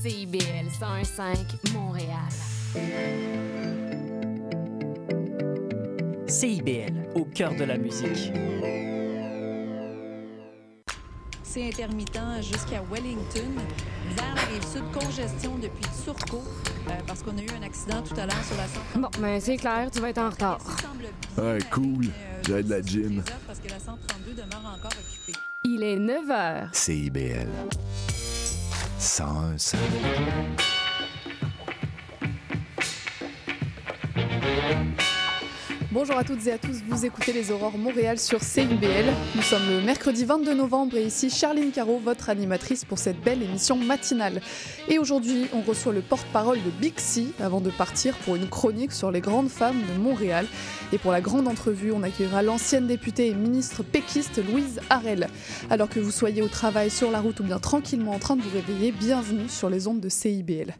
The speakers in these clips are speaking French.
CIBL 101.5 Montréal. CIBL, au cœur de la musique. C'est intermittent jusqu'à Wellington. Vers la rive sud, congestion depuis Turcot, euh, parce qu'on a eu un accident tout à l'heure sur la 132. Bon, ben c'est clair, tu vas être en retard. Ouais, cool. J'ai de la gym. Parce que la 132 demeure encore occupée. Il est 9 h. CIBL. 101 Bonjour à toutes et à tous, vous écoutez les Aurores Montréal sur CIBL. Nous sommes le mercredi 22 novembre et ici Charline Caro, votre animatrice pour cette belle émission matinale. Et aujourd'hui, on reçoit le porte-parole de Bixi avant de partir pour une chronique sur les grandes femmes de Montréal. Et pour la grande entrevue, on accueillera l'ancienne députée et ministre péquiste Louise Harel. Alors que vous soyez au travail, sur la route ou bien tranquillement en train de vous réveiller, bienvenue sur les ondes de CIBL.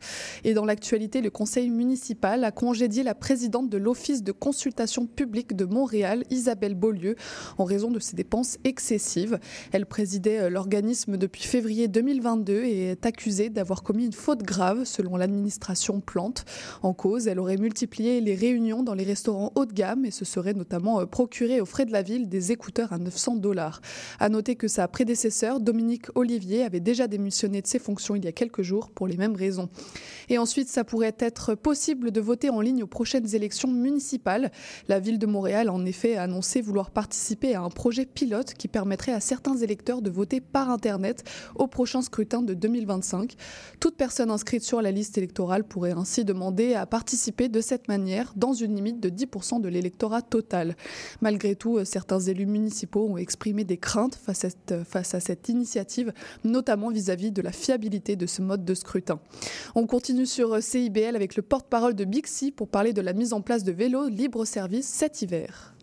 Et dans l'actualité, le conseil municipal a congédié la présidente de l'Office de consultation publique de Montréal, Isabelle Beaulieu, en raison de ses dépenses excessives. Elle présidait euh, l'organisme depuis février 2022 et est accusée d'avoir commis une faute grave, selon l'administration Plante. En cause, elle aurait multiplié les réunions dans les restaurants haut de gamme et se serait notamment euh, procuré aux frais de la ville des écouteurs à 900 dollars. À noter que sa prédécesseur, Dominique Olivier, avait déjà démissionné de ses fonctions il y a quelques jours pour les mêmes raisons. Et ensuite, ça pourrait être possible de voter en ligne aux prochaines élections municipales. La ville de Montréal a en effet annoncé vouloir participer à un projet pilote qui permettrait à certains électeurs de voter par Internet au prochain scrutin de 2025. Toute personne inscrite sur la liste électorale pourrait ainsi demander à participer de cette manière dans une limite de 10% de l'électorat total. Malgré tout, certains élus municipaux ont exprimé des craintes face à cette, initiative, notamment vis-à-vis de la fiabilité de ce mode de scrutin. On continue sur CIBL avec le porte-parole de Bixi pour parler de la mise en place de vélos cet hiver.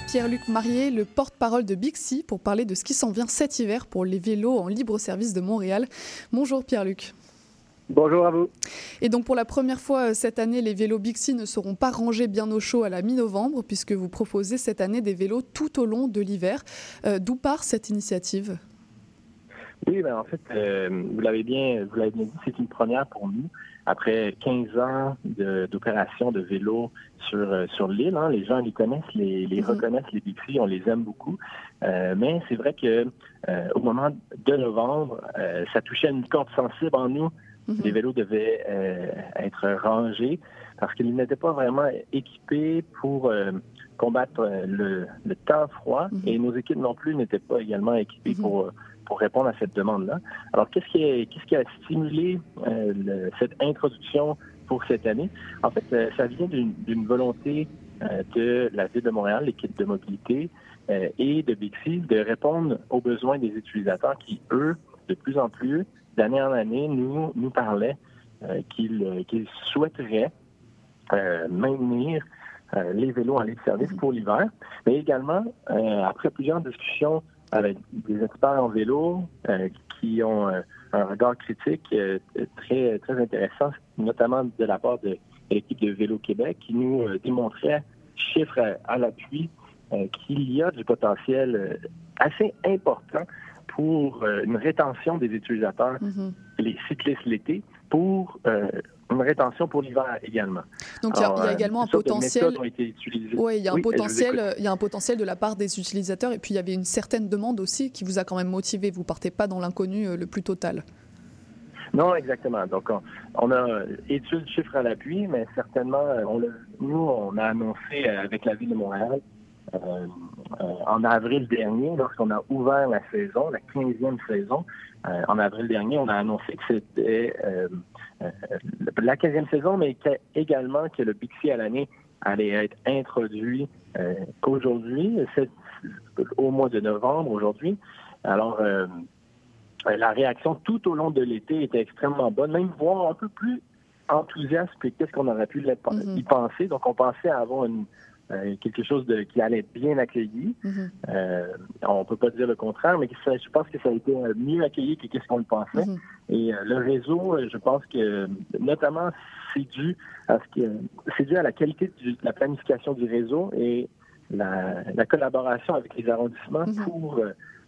Pierre-Luc Marié, le porte-parole de Bixi, pour parler de ce qui s'en vient cet hiver pour les vélos en libre service de Montréal. Bonjour Pierre-Luc. Bonjour à vous. Et donc pour la première fois cette année, les vélos Bixi ne seront pas rangés bien au chaud à la mi-novembre, puisque vous proposez cette année des vélos tout au long de l'hiver. Euh, D'où part cette initiative? Oui, ben en fait, euh, vous l'avez bien, vous l'avez bien dit, c'est une première pour nous. Après 15 ans d'opération de, vélo sur, euh, sur l'île, hein, les gens les connaissent, les, les Mhm. reconnaissent, les Bixi, on les aime beaucoup. Euh, mais c'est vrai que euh, au moment de novembre, ça touchait une corde sensible en nous. Mhm. Les vélos devaient être rangés parce qu'ils n'étaient pas vraiment équipés pour combattre le, le temps froid Mhm. et nos équipes non plus n'étaient pas également équipées pour, pour répondre à cette demande-là. Alors, qu'est-ce qui, a- stimulé euh, cette introduction pour cette année? En fait, euh, ça vient d'une volonté euh, de la Ville de Montréal, l'équipe de mobilité et de Bixi de répondre aux besoins des utilisateurs qui, eux, de plus en plus, d'année en année, nous, nous parlaient qu'ils souhaiteraient maintenir les vélos en libre-service pour l'hiver, mais également, après plusieurs discussions avec des experts en vélo euh, qui ont euh, un regard critique euh, très, très intéressant, notamment de la part de l'équipe de Vélo Québec, qui nous euh, démontrait, chiffres à, à l'appui, euh, qu'il y a du potentiel euh, assez important pour euh, une rétention des utilisateurs, Mhm. les cyclistes l'été, pour euh, une rétention pour l'hiver également. Donc il y a- Alors, il y a euh, également un potentiel. ont été. Oui, il y a un Oui, potentiel, il y a un potentiel de la part des utilisateurs et puis il y avait une certaine demande aussi qui vous a quand même motivé. Vous partez pas dans l'inconnu euh, le plus total. Non, exactement. Donc, on, on a euh, études, chiffres à l'appui, mais certainement, on nous, on a annoncé avec la Ville de Montréal euh, euh, en avril dernier, lorsqu'on a ouvert la saison, la 15e saison, euh, en avril dernier, on a annoncé que c'était euh, euh, la 15e saison, mais également que le Bixi à l'année allait être introduit aujourd'hui, c'est- au mois de novembre aujourd'hui. Alors, la réaction tout au long de l'été était extrêmement bonne, même voire un peu plus enthousiaste que qu'est-ce qu'on aurait pu Mhm. y penser. Donc, on pensait avoir une, euh, quelque chose de, qui allait être bien accueilli. Mhm. Euh, on peut pas dire le contraire, mais ça- je pense que ça a été euh, mieux accueilli que qu'est-ce qu'on le pensait. Mhm. Et le réseau, je pense que notamment c'est dû à ce que c'est dû à la qualité du- de la planification du réseau et la, la collaboration avec les arrondissements Mhm. pour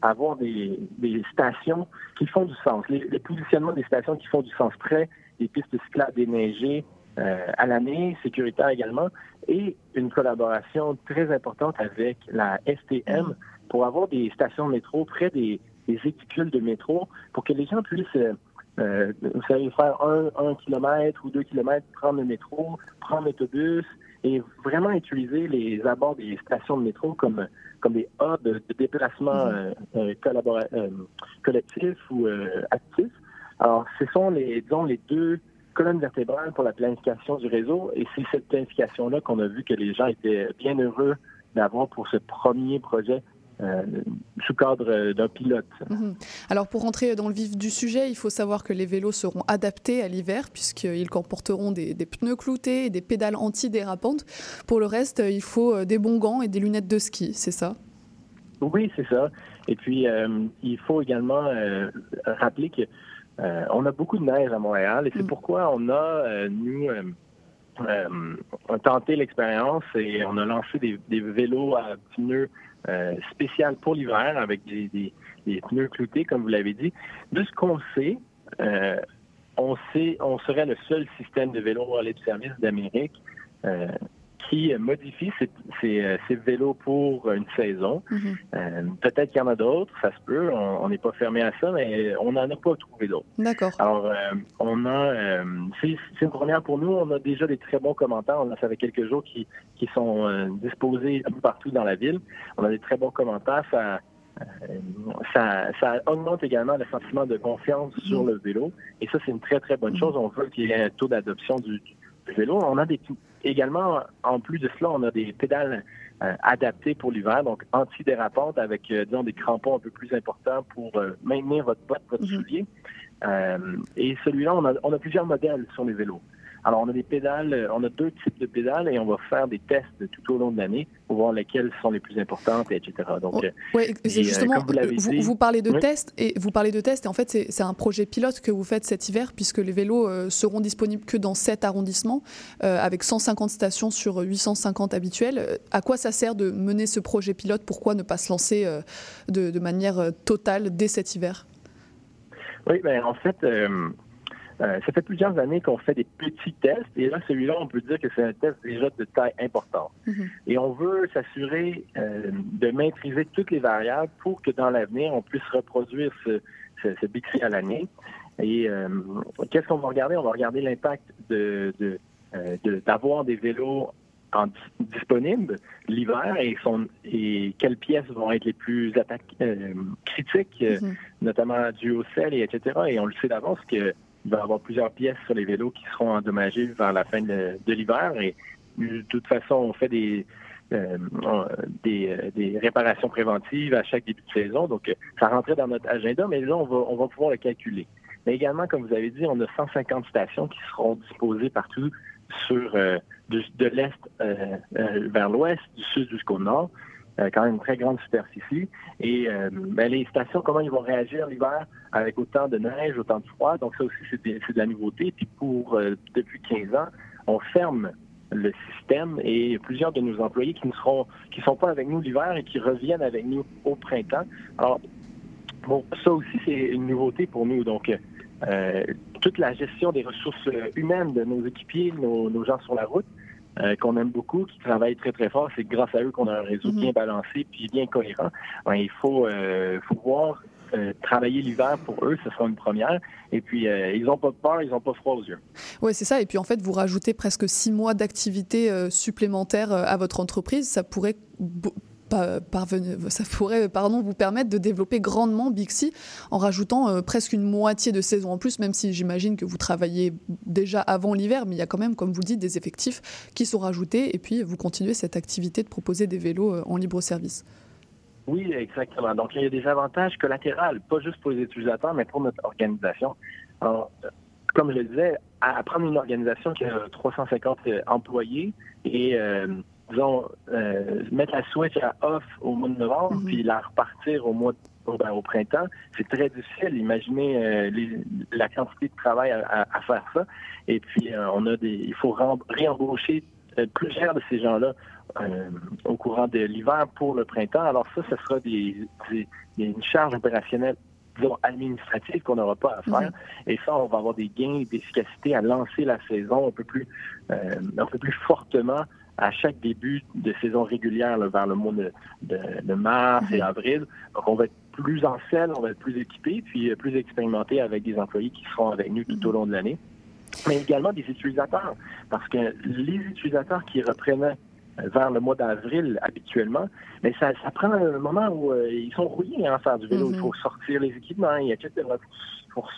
avoir des, des stations qui font du sens. Les, les positionnements des stations qui font du sens près des pistes cyclables déneigées euh, à l'année, sécuritaire également, et une collaboration très importante avec la STM pour avoir des stations de métro près des, des de métro pour que les gens puissent, euh, euh, vous savez, faire un, un kilomètre ou deux kilomètres, prendre le métro, prendre l'autobus et vraiment utiliser les abords des stations de métro comme, comme des hubs de déplacement euh, euh, collectif ou actif. Alors, ce sont les, disons, les deux colonnes vertébrales pour la planification du réseau et c'est cette planification-là qu'on a vu que les gens étaient bien heureux d'avoir pour ce premier projet euh, sous cadre euh, d'un pilote. Mhm. Alors pour rentrer dans le vif du sujet, il faut savoir que les vélos seront adaptés à l'hiver puisqu'ils comporteront des, des pneus cloutés et des pédales antidérapantes. Pour le reste, il faut euh, des bons gants et des lunettes de ski, c'est ça? Oui, c'est ça. Et puis, euh, il faut également euh, rappeler que euh, on a beaucoup de neige à Montréal et c'est Mm. pourquoi on a, euh, nous, euh, euh, tenté l'expérience et on a lancé des, des vélos à pneus euh, spécial pour l'hiver avec des, des- des pneus cloutés, comme vous l'avez dit. De ce qu'on sait, euh, on sait, on serait le seul système de vélos en libre service d'Amérique euh, qui modifie ces, ces, euh, ces vélos pour une saison. Mhm. Euh, Peut-être qu'il y en a d'autres, ça se peut, on n'est pas fermé à ça, mais on n'en a pas trouvé d'autres. D'accord. Alors, euh, on a, c'est une première pour nous. On a déjà des très bons commentaires. On a ça fait quelques jours qui, qui sont disposés un peu partout dans la ville. On a des très bons commentaires. Ça, ça, ça augmente également le sentiment de confiance sur le vélo. Et ça, c'est une très, très bonne chose. On veut qu'il y ait un taux d'adoption du, du vélo. On a des, également, en plus de cela, on a des pédales euh, adaptées pour l'hiver, donc antidérapantes avec, euh, disons, des crampons un peu plus importants pour euh, maintenir votre botte, votre soulier. Euh, et celui-là, on a, on a plusieurs modèles sur les vélos. Alors, on a des pédales, euh, on a deux types de pédales et on va faire des tests tout au long de l'année pour voir lesquelles sont les plus importantes, etc. Donc, euh, Ouais, c'est Et, euh, justement, vous l'avez vous, dit- vous parlez de Oui. tests et vous parlez de tests et en fait c'est un projet pilote que vous faites cet hiver puisque les vélos euh, seront disponibles que dans 7 arrondissements euh, avec 150 stations sur 850 habituelles. À quoi ça sert de mener ce projet pilote? Pourquoi ne pas se lancer euh, de, de manière totale dès cet hiver? Oui, ben en fait, euh, ça fait plusieurs années qu'on fait des petits tests et là, celui-là, on peut dire que c'est un test déjà de taille importante. Mhm. Et on veut s'assurer euh, de maîtriser toutes les variables pour que dans l'avenir, on puisse reproduire ce, ce, ce Bixi à l'année. Et euh, qu'est-ce qu'on va regarder? On va regarder l'impact de, de, de- d'avoir des vélos en, dis- disponibles l'hiver et, son, et quelles pièces vont être les plus critiques. Mhm. notamment dû au sel, et etc. Et on le sait d'avance qu'il va y avoir plusieurs pièces sur les vélos qui seront endommagées vers la fin de, l'hiver. Et de toute façon, on fait des, euh, euh, des réparations préventives à chaque début de saison. Donc, euh, ça rentrait dans notre agenda, mais là, on va, pouvoir le calculer. Mais également, comme vous avez dit, on a 150 stations qui seront disposées partout sur de, l'est vers l'ouest, du sud jusqu'au nord. Euh, quand même une très grande superficie. Et euh, ben, les stations, comment ils vont réagir l'hiver avec autant de neige, autant de froid? Donc ça aussi, c'est de, la nouveauté. Puis pour euh, depuis 15 ans, on ferme le système et plusieurs de nos employés qui ne seront qui sont pas avec nous l'hiver et qui reviennent avec nous au printemps. Alors bon, ça aussi c'est une nouveauté pour nous. Donc euh, toute la gestion des ressources humaines de nos équipiers, nos gens sur la route, euh, qu'on aime beaucoup, qui travaillent très très fort, c'est grâce à eux qu'on a un réseau Mhm. bien balancé puis bien cohérent. Ben, il faut euh, faut voir euh, travailler l'hiver pour eux, ce sera une première. Et puis euh, ils n'ont pas peur, ils n'ont pas froid aux yeux. Ouais, c'est ça. Et puis en fait, vous rajoutez presque six mois d'activité euh, supplémentaire à votre entreprise. Ça pourrait parvenir, ça pourrait pardon, vous permettre de développer grandement Bixi en rajoutant euh, presque une moitié de saison en plus, même si j'imagine que vous travaillez déjà avant l'hiver, mais il y a quand même, comme vous dites, des effectifs qui sont rajoutés et puis vous continuez cette activité de proposer des vélos euh, en libre service. Oui, exactement. Donc, il y a des avantages collatéraux, pas juste pour les utilisateurs, mais pour notre organisation. Alors, euh, comme je le disais, à prendre une organisation qui a 350 employés et euh, disons, euh, mettre la switch à off au mois de novembre, Mhm. puis la repartir au mois de- au, ben, au printemps, c'est très difficile. Imaginez euh, les- la quantité de travail à, à- à faire ça. Et puis, euh, on a des, il faut réembaucher euh, plusieurs de ces gens-là au courant de l'hiver pour le printemps. Alors ça, ce sera des, une charge opérationnelle disons, administrative qu'on n'aura pas à faire. Et ça, on va avoir des gains d'efficacité à lancer la saison un peu plus, euh, un peu plus fortement à chaque début de saison régulière là, vers le mois de, de, de mars et avril. Donc, on va être plus en selle, on va être plus équipé, puis euh, plus expérimenté avec des employés qui seront avec nous tout au long de l'année. Mais également des utilisateurs, parce que les utilisateurs qui reprenaient euh, vers le mois d'avril habituellement, mais ça, ça prend un moment où euh, ils sont rouillés à faire du vélo. Mhm. Il faut sortir les équipements, etc. Pour,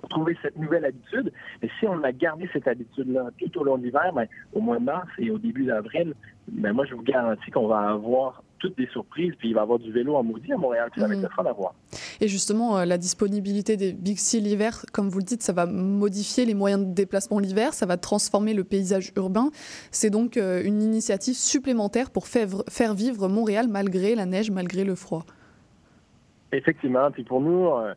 pour trouver cette nouvelle habitude. Mais si on a gardé cette habitude-là tout au long de l'hiver, ben, au mois de mars et au début d'avril, ben, moi, je vous garantis qu'on va avoir toutes des surprises, puis il va y avoir du vélo en maudit à Montréal, puis ça va être Mhm. le fun à voir. Et justement, euh, la disponibilité des Bixi l'hiver, comme vous le dites, ça va modifier les moyens de déplacement l'hiver, ça va transformer le paysage urbain. C'est donc euh, une initiative supplémentaire pour faire, faire vivre Montréal malgré la neige, malgré le froid. Effectivement. Puis pour nous, euh,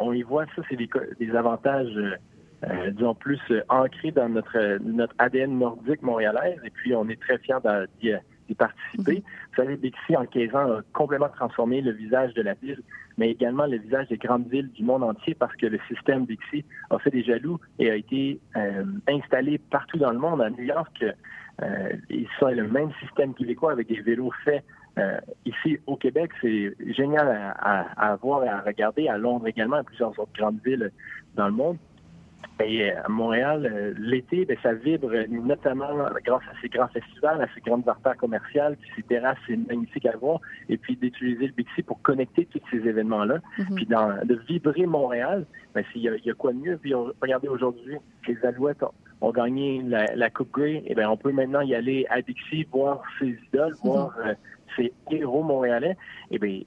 on y voit ça, c'est des, avantages, euh, euh, disons, plus euh, ancrés dans notre, euh, notre ADN nordique montréalaise. Et puis, on est très fiers d'y d'y participer. Vous savez, Bixi, en 15 ans, a complètement transformé le visage de la ville, mais également le visage des grandes villes du monde entier parce que le système Bixi a fait des jaloux et a été euh, installé partout dans le monde. À New York, euh, le même système québécois avec des vélos faits euh, ici au Québec, c'est génial à, à, à voir et à regarder. À Londres également, à plusieurs autres grandes villes dans le monde. Et euh, à Montréal, euh, l'été, ben, ça vibre notamment grâce à ces grands festivals, à ces grandes artères commerciales, puis ces terrasses, c'est magnifique à voir. Et puis d'utiliser le Bixi pour connecter tous ces événements-là, Mhm. puis dans- de vibrer Montréal. Ben, s'il y, a- il y a quoi de mieux? Puis on- regardez aujourd'hui, les Alouettes ont, ont gagné la, la Coupe Grey. Et ben, on peut maintenant y aller à Dixie, voir ses idoles, voir euh, ces héros montréalais. Et bien,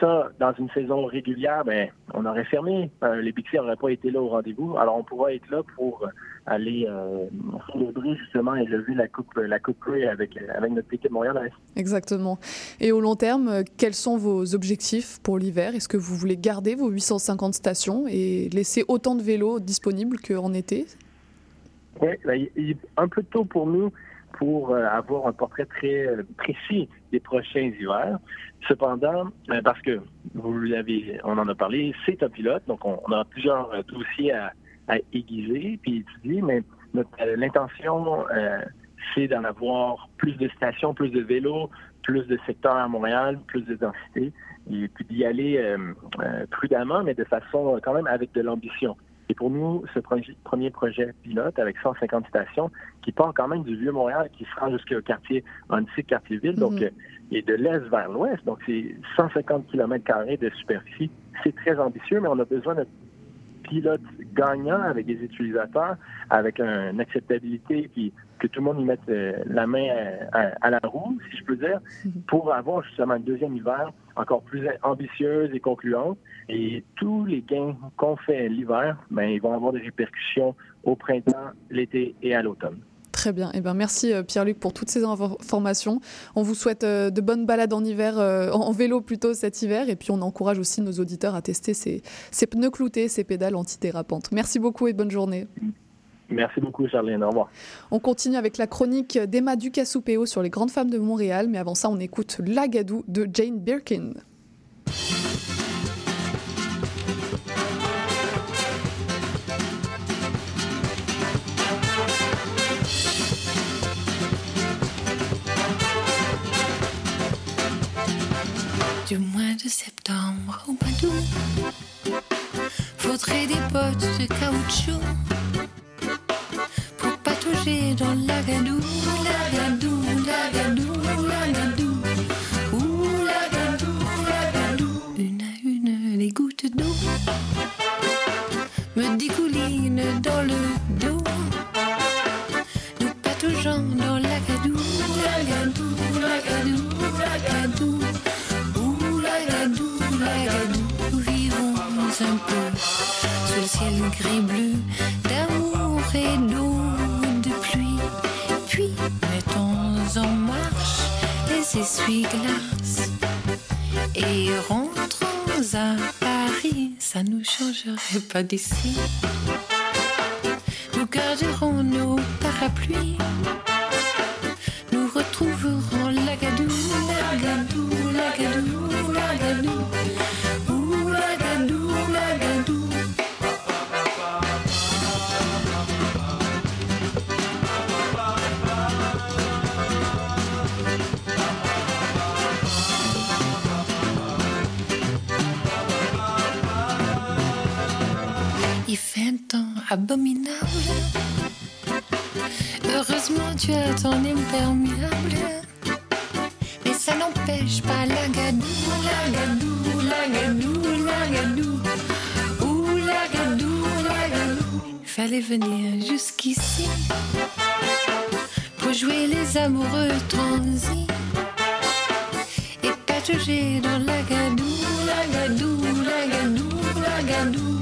ça, dans une saison régulière, ben, on aurait fermé. Euh, les Bixi n'auraient pas été là au rendez-vous. Alors, on pourra être là pour aller euh, célébrer justement et lever la coupe, la coupe avec, avec notre équipe montréalaise. Exactement. Et au long terme, euh, quels sont vos objectifs pour l'hiver? Est-ce que vous voulez garder vos 850 stations et laisser autant de vélos disponibles qu'en été? Oui, ben, un peu tôt pour nous pour euh, avoir un portrait très euh, précis des prochains hivers. Cependant, euh, parce que vous l'avez, on en a parlé, c'est un pilote, donc on, a plusieurs dossiers à, aiguiser puis étudier, mais l'intention, c'est d'en avoir plus de stations, plus de vélos, plus de secteurs à Montréal, plus de densité, et puis d'y aller prudemment, mais de façon quand même avec de l'ambition. Et pour nous, ce projet- premier projet pilote avec 150 stations qui part quand même du vieux Montréal, qui se rend jusqu'au quartier Antique, quartier-ville, donc Mhm. euh, et de l'est vers l'ouest. Donc c'est 150 km de superficie. C'est très ambitieux, mais on a besoin de pilotes gagnants avec des utilisateurs, avec un- une acceptabilité qui que tout le monde y mette euh, la main à, à- à la roue, si je peux dire, pour avoir justement un deuxième hiver encore plus ambitieuse et concluante. Et tous les gains qu'on fait l'hiver, ben, ils vont avoir des répercussions au printemps, l'été et à l'automne. Très bien. Eh ben, merci euh, Pierre-Luc pour toutes ces informations. On vous souhaite euh, de bonnes balades en hiver, euh, en vélo plutôt cet hiver. Et puis on encourage aussi nos auditeurs à tester ces, ces pneus cloutés, ces pédales antidérapantes. Merci beaucoup et bonne journée. Merci beaucoup, Charlène. Au revoir. On continue avec la chronique d'Emma Ducassupéo sur les grandes femmes de Montréal. Mais avant ça, on écoute Lagadou de Jane Birkin. Du mois de septembre au mois d'août, faudrait des bottes de caoutchouc patauger dans l'agadou, l'agadou, l'agadou, l'agadou, ouh l'agadou, l'agadou. Une à une, les gouttes d'eau me dégoulinent dans le dos. Nous pataugeons dans l'agadou, l'agadou, l'agadou, l'agadou. Ouh l'agadou, l'agadou, nous vivons un peu sous le ciel gris-bleu d'amour et d'eau essuie-glaces et rentrons à Paris. Ça nous changerait pas d'ici. Nous garderons nos parapluies. Nous retrouverons abominable. Heureusement, tu as ton imperméable. Mais ça n'empêche pas la gadou, la gadou, la gadou, la gadou. La gadou, la gadou. Fallait venir jusqu'ici pour jouer les amoureux transis et patauger dans la gadou, la gadou, la gadou, la gadou.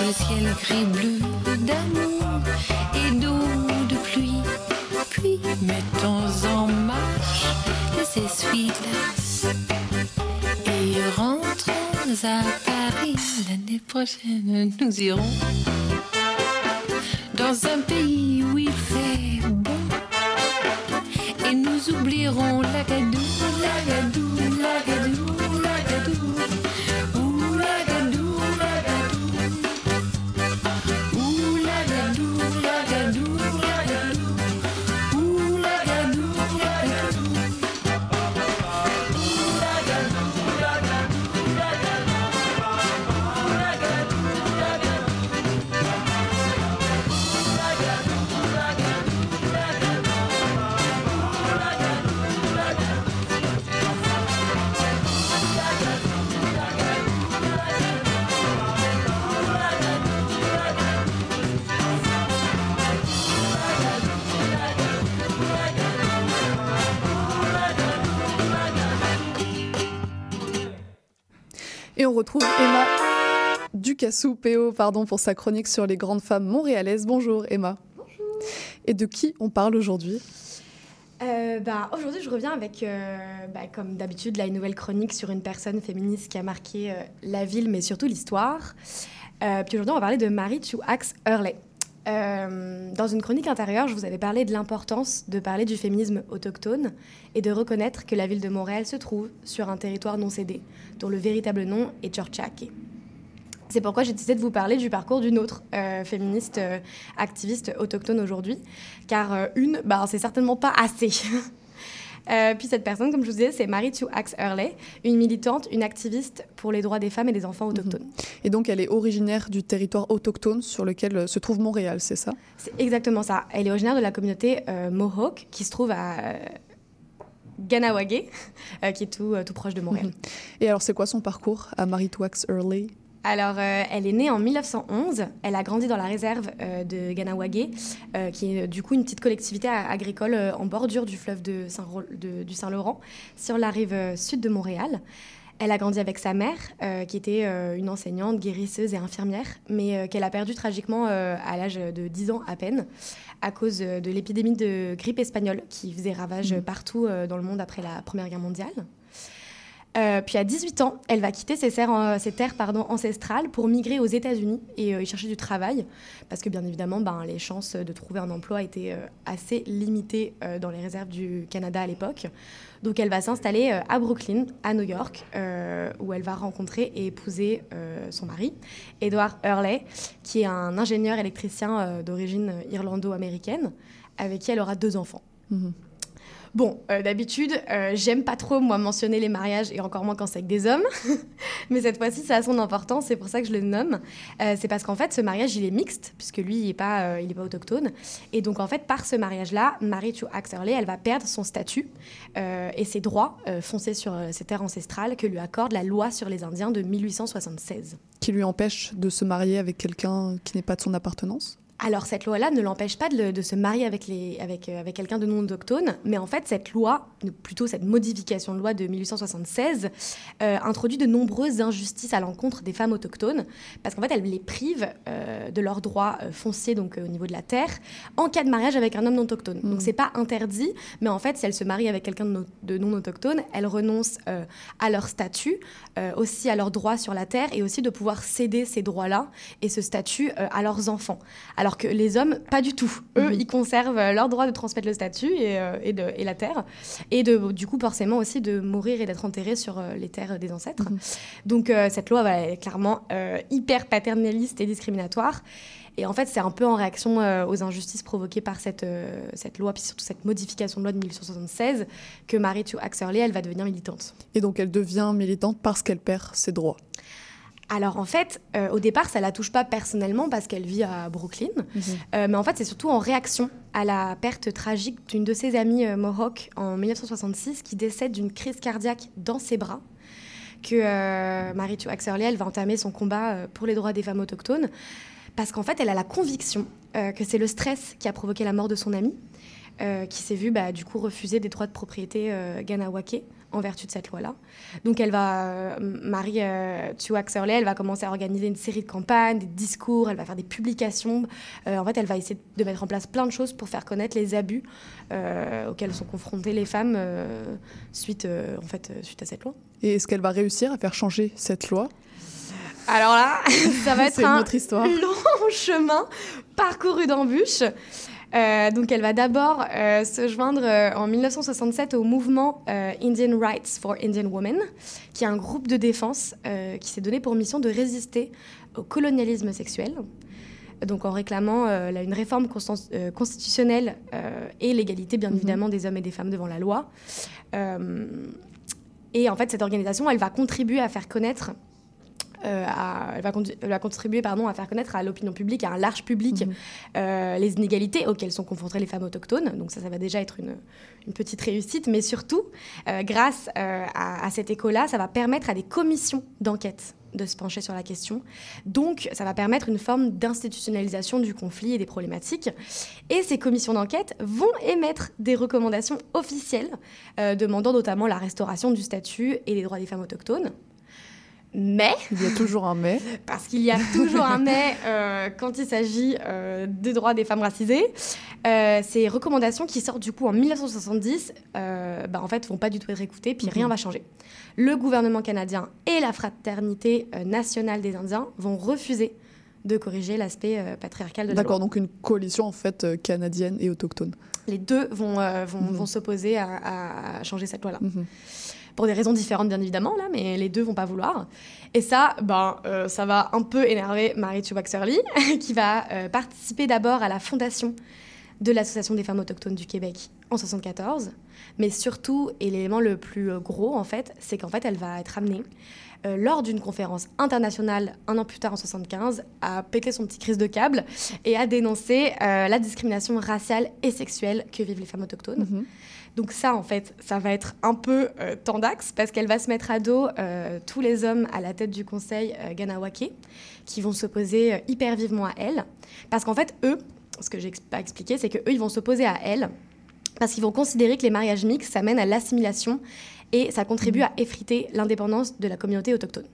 Le ciel gris-bleu d'amour et d'eau de pluie. Puis mettons en marche les essuie-glaces et rentrons à Paris. L'année prochaine, nous irons dans un on retrouve Emma Ducassou, PO, pardon, pour sa chronique sur les grandes femmes montréalaises. Bonjour Emma. Bonjour. Et de qui on parle aujourd'hui? Euh, bah, Aujourd'hui, je reviens avec, euh, bah, comme d'habitude, une nouvelle chronique sur une personne féministe qui a marqué euh, la ville, mais surtout l'histoire. Puis aujourd'hui, on va parler de Marie Chuax Hurley. Euh, dans une chronique intérieure, je vous avais parlé de l'importance de parler du féminisme autochtone et de reconnaître que la ville de Montréal se trouve sur un territoire non cédé, dont le véritable nom est Tchortchak. C'est pourquoi j'ai décidé de vous parler du parcours d'une autre euh, féministe euh, activiste autochtone aujourd'hui, car une, bah, c'est certainement pas assez. Euh, puis cette personne, comme je vous disais, c'est Marie Axe Hurley, une militante, une activiste pour les droits des femmes et des enfants autochtones. Et donc elle est originaire du territoire autochtone sur lequel euh, se trouve Montréal, c'est ça? C'est exactement ça. Elle est originaire de la communauté euh, Mohawk, qui se trouve à euh, Ganawagé, qui est tout, tout proche de Montréal. Et alors c'est quoi son parcours à Marie Twax Early Alors, euh, elle est née en 1911. Elle a grandi dans la réserve euh, de Ganawagé, euh, qui est du coup une petite collectivité agricole en bordure du fleuve de Saint-Ro- de- du Saint-Laurent, sur la rive sud de Montréal. Elle a grandi avec sa mère, qui était une enseignante, guérisseuse et infirmière, mais qu'elle a perdue tragiquement à l'âge de 10 ans à peine, à cause de l'épidémie de grippe espagnole qui faisait ravage euh, partout dans le monde après la Première Guerre mondiale. Euh, puis à 18 ans, elle va quitter ses, terres ancestrales pour migrer aux États-Unis et euh, y chercher du travail, parce que bien évidemment, ben, les chances de trouver un emploi étaient euh, assez limitées dans les réserves du Canada à l'époque. Donc elle va s'installer à Brooklyn, à New York, où elle va rencontrer et épouser son mari, Edward Hurley, qui est un ingénieur électricien d'origine irlando-américaine, avec qui elle aura deux enfants. Mhm. Bon, euh, d'habitude, euh, j'aime pas trop, moi, mentionner les mariages, et encore moins quand c'est avec des hommes. Mais cette fois-ci, ça a son importance, c'est pour ça que je le nomme. Euh, c'est parce qu'en fait, ce mariage, il est mixte, puisque lui, il n'est pas, il est pas autochtone. Et donc, en fait, par ce mariage-là, Marie Chu Axerley, elle va perdre son statut et ses droits foncés sur ses terres ancestrales que lui accorde la loi sur les Indiens de 1876. Qui lui empêche de se marier avec quelqu'un qui n'est pas de son appartenance? Alors cette loi-là ne l'empêche pas de, le- de se marier avec, les, avec, euh, avec quelqu'un de non autochtone, mais en fait cette loi, plutôt cette modification de loi de 1876, euh, introduit de nombreuses injustices à l'encontre des femmes autochtones, parce qu'en fait elle les prive euh, de leurs droits euh, fonciers, donc au niveau de la terre, en cas de mariage avec un homme non autochtone. Mhm. Donc c'est pas interdit, mais en fait si elle se marie avec quelqu'un de, no- de non autochtone, elle renonce à leur statut, aussi à leurs droits sur la terre, et aussi de pouvoir céder ces droits-là et ce statut à leurs enfants. Alors que les hommes, pas du tout. Eux, Mhm. ils conservent leur droit de transmettre le statut et, euh, et, de- et la terre. Et de, du coup, forcément aussi de mourir et d'être enterrés sur euh, les terres des ancêtres. Mhm. Donc euh, cette loi voilà, elle est clairement euh, hyper paternaliste et discriminatoire. Et en fait, c'est un peu en réaction euh, aux injustices provoquées par cette, euh, cette loi, puis surtout cette modification de loi de 1876, que Marie Tu Axerley, elle va devenir militante. Et donc elle devient militante parce qu'elle perd ses droits. Alors en fait, euh, au départ, ça la touche pas personnellement parce qu'elle vit à Brooklyn. Euh, mais en fait, c'est surtout en réaction à la perte tragique d'une de ses amies euh, Mohawk en 1966 qui décède d'une crise cardiaque dans ses bras. Que euh, Marie Tu Axerley, elle va entamer son combat pour les droits des femmes autochtones. Parce qu'en fait, elle a la conviction que c'est le stress qui a provoqué la mort de son amie, euh, qui s'est vue bah, du coup refuser des droits de propriété euh, Ganawake en vertu de cette loi-là. Donc elle va, euh, Marie euh, Tuaxerley, elle va commencer à organiser une série de campagnes, des discours, elle va faire des publications. Euh, en fait, elle va essayer de mettre en place plein de choses pour faire connaître les abus euh, auxquels sont confrontées les femmes suite, en fait, suite à cette loi. Et est-ce qu'elle va réussir à faire changer cette loi? Alors là, ça va être un autre long chemin parcouru d'embûches. Euh, donc elle va d'abord euh, se joindre euh, en 1967 au mouvement Indian Rights for Indian Women, qui est un groupe de défense qui s'est donné pour mission de résister au colonialisme sexuel. Donc en réclamant là, une réforme constitutionnelle et l'égalité bien Mhm. évidemment des hommes et des femmes devant la loi. Et en fait cette organisation, elle va contribuer à faire connaître euh, à- elle, va condu- elle va contribuer pardon, à faire connaître à l'opinion publique, à un large public, Mhm. euh, les inégalités auxquelles sont confrontées les femmes autochtones. Donc ça, ça va déjà être une, une petite réussite. Mais surtout, euh, grâce à, à cet écho-là, ça va permettre à des commissions d'enquête de se pencher sur la question. Donc, ça va permettre une forme d'institutionnalisation du conflit et des problématiques. Et ces commissions d'enquête vont émettre des recommandations officielles, euh, demandant notamment la restauration du statut et des droits des femmes autochtones. Mais Il y a toujours un mais. parce qu'il y a toujours un mais euh, quand il s'agit euh, des droits des femmes racisées. Euh, ces recommandations qui sortent du coup en 1970, euh, bah, en fait, vont pas du tout être écoutées, puis rien Mhm. va changer. Le gouvernement canadien et la fraternité nationale des Indiens vont refuser de corriger l'aspect patriarcal de la loi. D'accord, donc une coalition en fait canadienne et autochtone. Les deux vont, vont, Mhm. vont s'opposer à, à- à changer cette loi-là. Mhm. Pour des raisons différentes bien évidemment là, mais les deux vont pas vouloir. Et ça, ben, euh, ça va un peu énerver Marie Chubaxerly, qui va euh, participer d'abord à la fondation de l'Association des femmes autochtones du Québec en 74, mais surtout, et l'élément le plus euh, gros en fait, c'est qu'en fait elle va être amenée lors d'une conférence internationale un an plus tard en 75 à péter son petit crise de câble et à dénoncer la discrimination raciale et sexuelle que vivent les femmes autochtones. Mhm. Donc ça, en fait, ça va être un peu euh, tendax parce qu'elle va se mettre à dos euh, tous les hommes à la tête du conseil euh, Ganawake qui vont s'opposer euh, hyper vivement à elle. Parce qu'en fait, eux, ce que j'ai pas expliqué, c'est qu'eux, ils vont s'opposer à elle parce qu'ils vont considérer que les mariages mixtes, ça mène à l'assimilation et ça contribue à effriter l'indépendance de la communauté autochtone.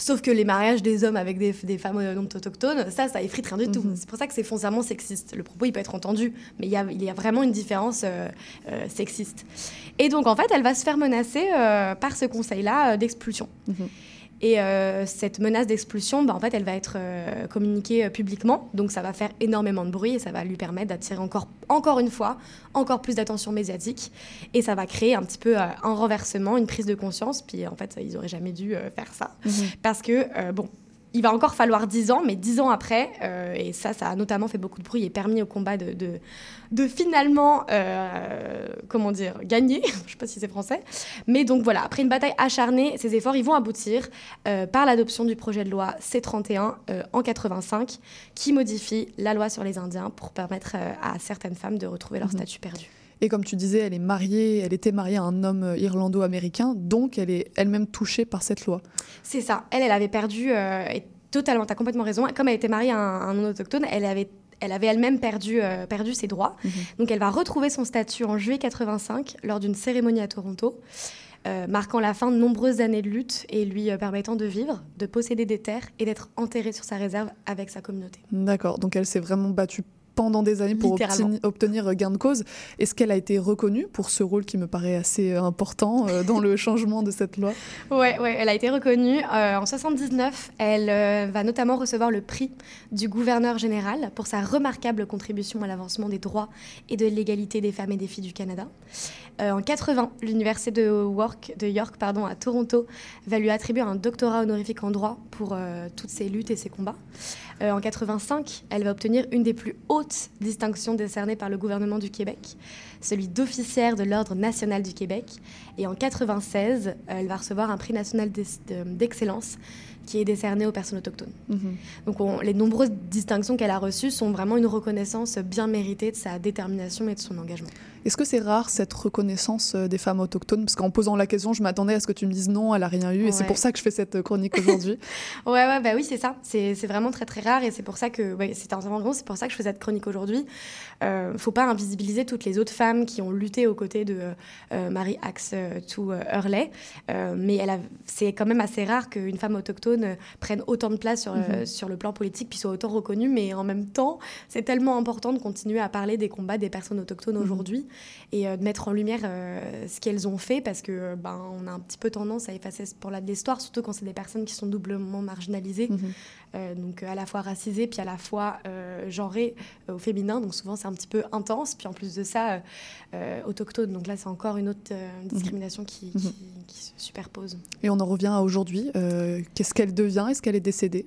Sauf que les mariages des hommes avec des, des femmes euh, non autochtones, ça, ça effrite rien du tout. Mhm. C'est pour ça que c'est foncièrement sexiste. Le propos, il peut être entendu, mais il y a, il y a vraiment une différence euh, euh, sexiste. Et donc, en fait, elle va se faire menacer par ce conseil-là d'expulsion. Mhm. Et euh, cette menace d'expulsion, bah, en fait, elle va être euh, communiquée euh, publiquement. Donc, ça va faire énormément de bruit et ça va lui permettre d'attirer encore, encore une fois, encore plus d'attention médiatique. Et ça va créer un petit peu un renversement, une prise de conscience. Puis, en fait, ils auraient jamais dû faire ça. Mhm. Parce que, bon, il va encore falloir 10 ans, mais 10 ans après, euh, et ça, ça a notamment fait beaucoup de bruit et permis au combat de, de, de finalement, euh, comment dire, gagner. Je sais pas si c'est français. Mais donc voilà, après une bataille acharnée, ces efforts, ils vont aboutir euh, par l'adoption du projet de loi C-31 euh, en 85, qui modifie la loi sur les Indiens pour permettre à certaines femmes de retrouver leur Mhm. statut perdu. Et comme tu disais, elle est mariée, elle était mariée à un homme euh, irlando-américain, donc elle est elle-même touchée par cette loi. C'est ça. Elle, elle avait perdu, euh, et totalement, tu as complètement raison. Comme elle était mariée à un, un non autochtone, elle avait Elle avait elle-même perdu, euh, perdu ses droits. Mhm. Donc elle va retrouver son statut en juillet 85 lors d'une cérémonie à Toronto, euh, marquant la fin de nombreuses années de lutte et lui euh, permettant de vivre, de posséder des terres et d'être enterrée sur sa réserve avec sa communauté. D'accord, donc elle s'est vraiment battue pendant des années pour obtenir gain de cause. Est-ce qu'elle a été reconnue pour ce rôle qui me paraît assez euh, important euh, dans le changement de cette loi? Ouais, ouais, elle a été reconnue. Euh, en 79, elle euh, va notamment recevoir le prix du gouverneur général pour sa remarquable contribution à l'avancement des droits et de l'égalité des femmes et des filles du Canada. Euh, en 80, l'université de, York, de York pardon, à Toronto va lui attribuer un doctorat honorifique en droit pour euh, toutes ses luttes et ses combats. Euh, en 85, elle va obtenir une des plus hautes distinctions décernées par le gouvernement du Québec, celui d'officière de l'Ordre national du Québec. Et en 96, elle va recevoir un prix national d'ex- de- d'excellence qui est décerné aux personnes autochtones. Mhm. Donc on- les nombreuses distinctions qu'elle a reçues sont vraiment une reconnaissance bien méritée de sa détermination et de son engagement. Est-ce que c'est rare cette reconnaissance euh, des femmes autochtones? Parce qu'en posant la question, je m'attendais à ce que tu me dises non, elle a rien eu, et c'est pour ça que je fais cette euh, chronique aujourd'hui. Ouais, ouais, bah oui, c'est ça. C'est vraiment très, très rare et c'est pour ça que, ouais, c'est entièrement vrai, c'est pour ça que je fais cette chronique aujourd'hui. Euh, faut pas invisibiliser toutes les autres femmes qui ont lutté aux côtés de euh, Marie Axe euh, to euh, Hurley. Euh, mais c'est quand même assez rare qu'une femme autochtone prenne autant de place sur, Mhm. sur le plan politique puis soit autant reconnue. Mais en même temps, c'est tellement important de continuer à parler des combats des personnes autochtones Mhm. aujourd'hui et de mettre en lumière ce qu'elles ont fait parce que ben, on a un petit peu tendance à effacer ce pour là de l'histoire, surtout quand c'est des personnes qui sont doublement marginalisées, Mhm. euh, donc à la fois racisées puis à la fois euh, genrées euh, au féminin, donc souvent c'est un petit peu intense, puis en plus de ça, euh, euh, autochtone, donc là c'est encore une autre euh, discrimination qui, Mhm. qui- qui se superpose. Et on en revient à aujourd'hui. Euh, Qu'est-ce qu'elle devient? Est-ce qu'elle est décédée?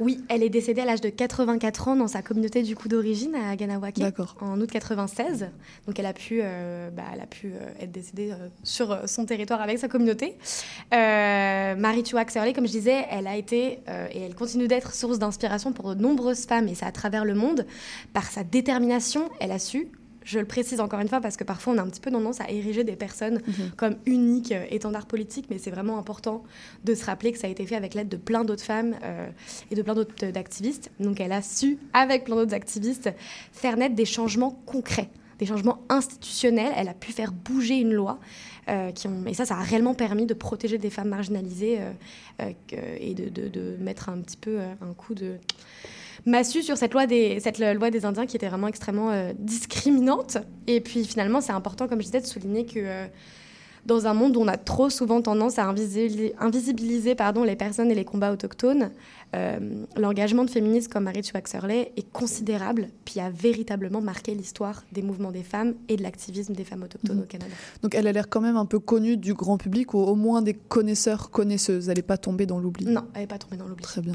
Oui, elle est décédée à l'âge de 84 ans dans sa communauté du coup d'origine à Ganawake. En août 96. Donc elle a pu, euh, bah, elle a pu être décédée sur son territoire avec sa communauté. Marie Chouak comme je disais, elle a été et elle continue d'être source d'inspiration pour de nombreuses femmes et ça à travers le monde. Par sa détermination, elle a su. Je le précise encore une fois parce que parfois on a un petit peu tendance à ériger des personnes Mhm. comme uniques euh, étendards politiques, mais c'est vraiment important de se rappeler que ça a été fait avec l'aide de plein d'autres femmes euh, et de plein d'autres euh, d'activistes. Donc elle a su, avec plein d'autres activistes, faire naître des changements concrets, des changements institutionnels. Elle a pu faire bouger une loi. euh, qui ont, et ça, ça a réellement permis de protéger des femmes marginalisées euh, euh, et de, de- de mettre un petit peu un coup de massue sur cette loi des, cette loi des Indiens qui était vraiment extrêmement euh, discriminante. Et puis finalement, c'est important, comme je disais, de souligner que euh, dans un monde où on a trop souvent tendance à invisibiliser, invisibiliser, pardon, les personnes et les combats autochtones, l'engagement de féministes comme Marie Chouak-Surley est considérable, puis a véritablement marqué l'histoire des mouvements des femmes et de l'activisme des femmes autochtones Mhm. au Canada. Donc elle a l'air quand même un peu connue du grand public, ou au moins des connaisseurs, connaisseuses. Elle n'est pas tombée dans l'oubli. Non, elle n'est pas tombée dans l'oubli. Très bien.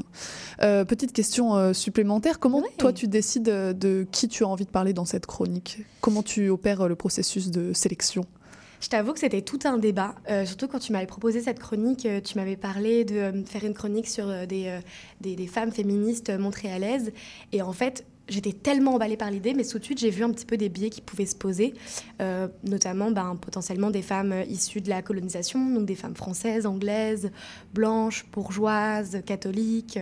Euh, petite question euh, supplémentaire. Comment Ouais. toi tu décides euh, de qui tu as envie de parler dans cette chronique? Comment tu opères euh, le processus de sélection? Je t'avoue que c'était tout un débat, euh, surtout quand tu m'avais proposé cette chronique, euh, tu m'avais parlé de euh, faire une chronique sur des, des, des femmes féministes montréalaises. Et en fait, j'étais tellement emballée par l'idée, mais tout de suite, j'ai vu un petit peu des biais qui pouvaient se poser, notamment ben, potentiellement des femmes issues de la colonisation, donc des femmes françaises, anglaises, blanches, bourgeoises, catholiques.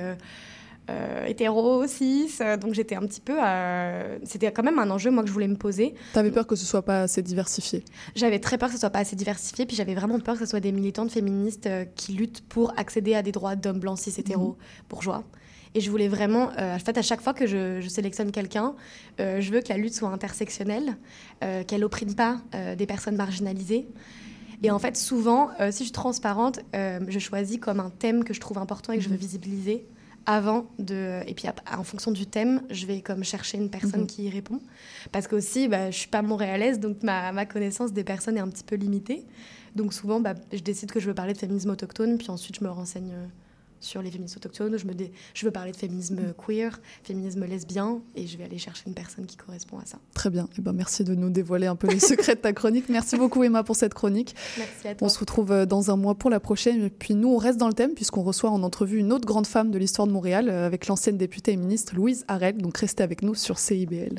Euh, hétéro, cis, euh, donc j'étais un petit peu... euh, C'était quand même un enjeu, moi, que je voulais me poser. T'avais peur que ce soit pas assez diversifié J'avais très peur que ce soit pas assez diversifié, puis j'avais vraiment peur que ce soit des militantes féministes euh, qui luttent pour accéder à des droits d'hommes blancs cis hétéros bourgeois. Et je voulais vraiment, euh, en fait, à chaque fois que je, je sélectionne quelqu'un, euh, je veux que la lutte soit intersectionnelle, euh, qu'elle opprime pas des personnes marginalisées. Et en fait, souvent, si je suis transparente, je choisis comme un thème que je trouve important et que je veux visibiliser avant de et puis en fonction du thème je vais comme chercher une personne Mhm. qui y répond parce que aussi bah, je suis pas montréalaise donc ma, ma connaissance des personnes est un petit peu limitée donc souvent bah, je décide que je veux parler de féminisme autochtone puis ensuite je me renseigne euh, sur les féministes autochtones je me dé- je veux parler de féminisme queer féminisme lesbien et je vais aller chercher une personne qui correspond à ça Très bien. Eh ben, merci de nous dévoiler un peu les secrets de ta chronique. Merci beaucoup Emma pour cette chronique. merci à toi On se retrouve euh, dans un mois pour la prochaine. Et puis nous, on reste dans le thème puisqu'on reçoit en entrevue une autre grande femme de l'histoire de Montréal euh, avec l'ancienne députée et ministre Louise Harel. Donc restez avec nous sur CIBL.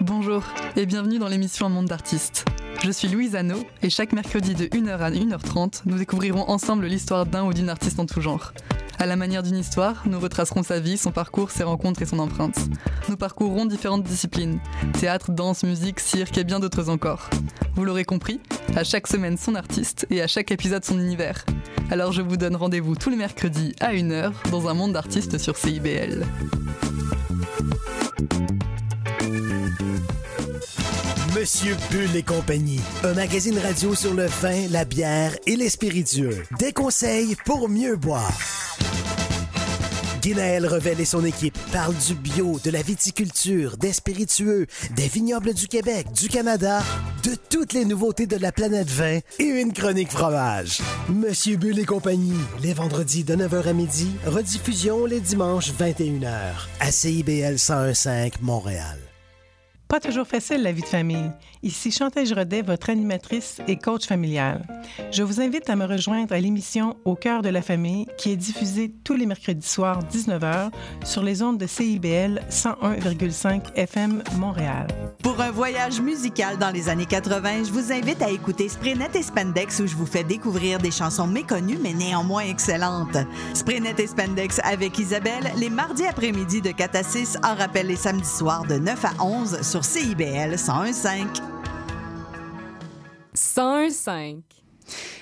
Bonjour et bienvenue dans l'émission Un monde d'artistes. Je suis Louise Anneau et chaque mercredi de 1h à 1h30, nous découvrirons ensemble l'histoire d'un ou d'une artiste en tout genre. À la manière d'une histoire, nous retracerons sa vie, son parcours, ses rencontres et son empreinte. Nous parcourrons différentes disciplines théâtre, danse, musique, cirque et bien d'autres encore. Vous l'aurez compris, à chaque semaine son artiste et à chaque épisode son univers. Alors je vous donne rendez-vous tous les mercredis à 1h dans un monde d'artistes sur CIBL. Monsieur Bull et compagnie, un magazine radio sur le vin, la bière et les spiritueux. Des conseils pour mieux boire. Guinaël Revel et son équipe parlent du bio, de la viticulture, des spiritueux, des vignobles du Québec, du Canada, de toutes les nouveautés de la planète vin et une chronique fromage. Monsieur Bull et compagnie, les vendredis de 9h à midi, rediffusion les dimanches 21h à CIBL 1015 Montréal. Pas toujours facile la vie de famille. Ici Chantal Rodet, votre animatrice et coach familial. Je vous invite à me rejoindre à l'émission Au cœur de la famille qui est diffusée tous les mercredis soirs 19h sur les ondes de CIBL 101,5 FM Montréal. Pour un voyage musical dans les années 80, je vous invite à écouter Sprinet et Spandex où je vous fais découvrir des chansons méconnues mais néanmoins excellentes. Sprinet et Spandex avec Isabelle les mardis après-midi de 4 à 6 en rappel les samedis soirs de 9 à 11 sur CIBL 101.5. 101.5.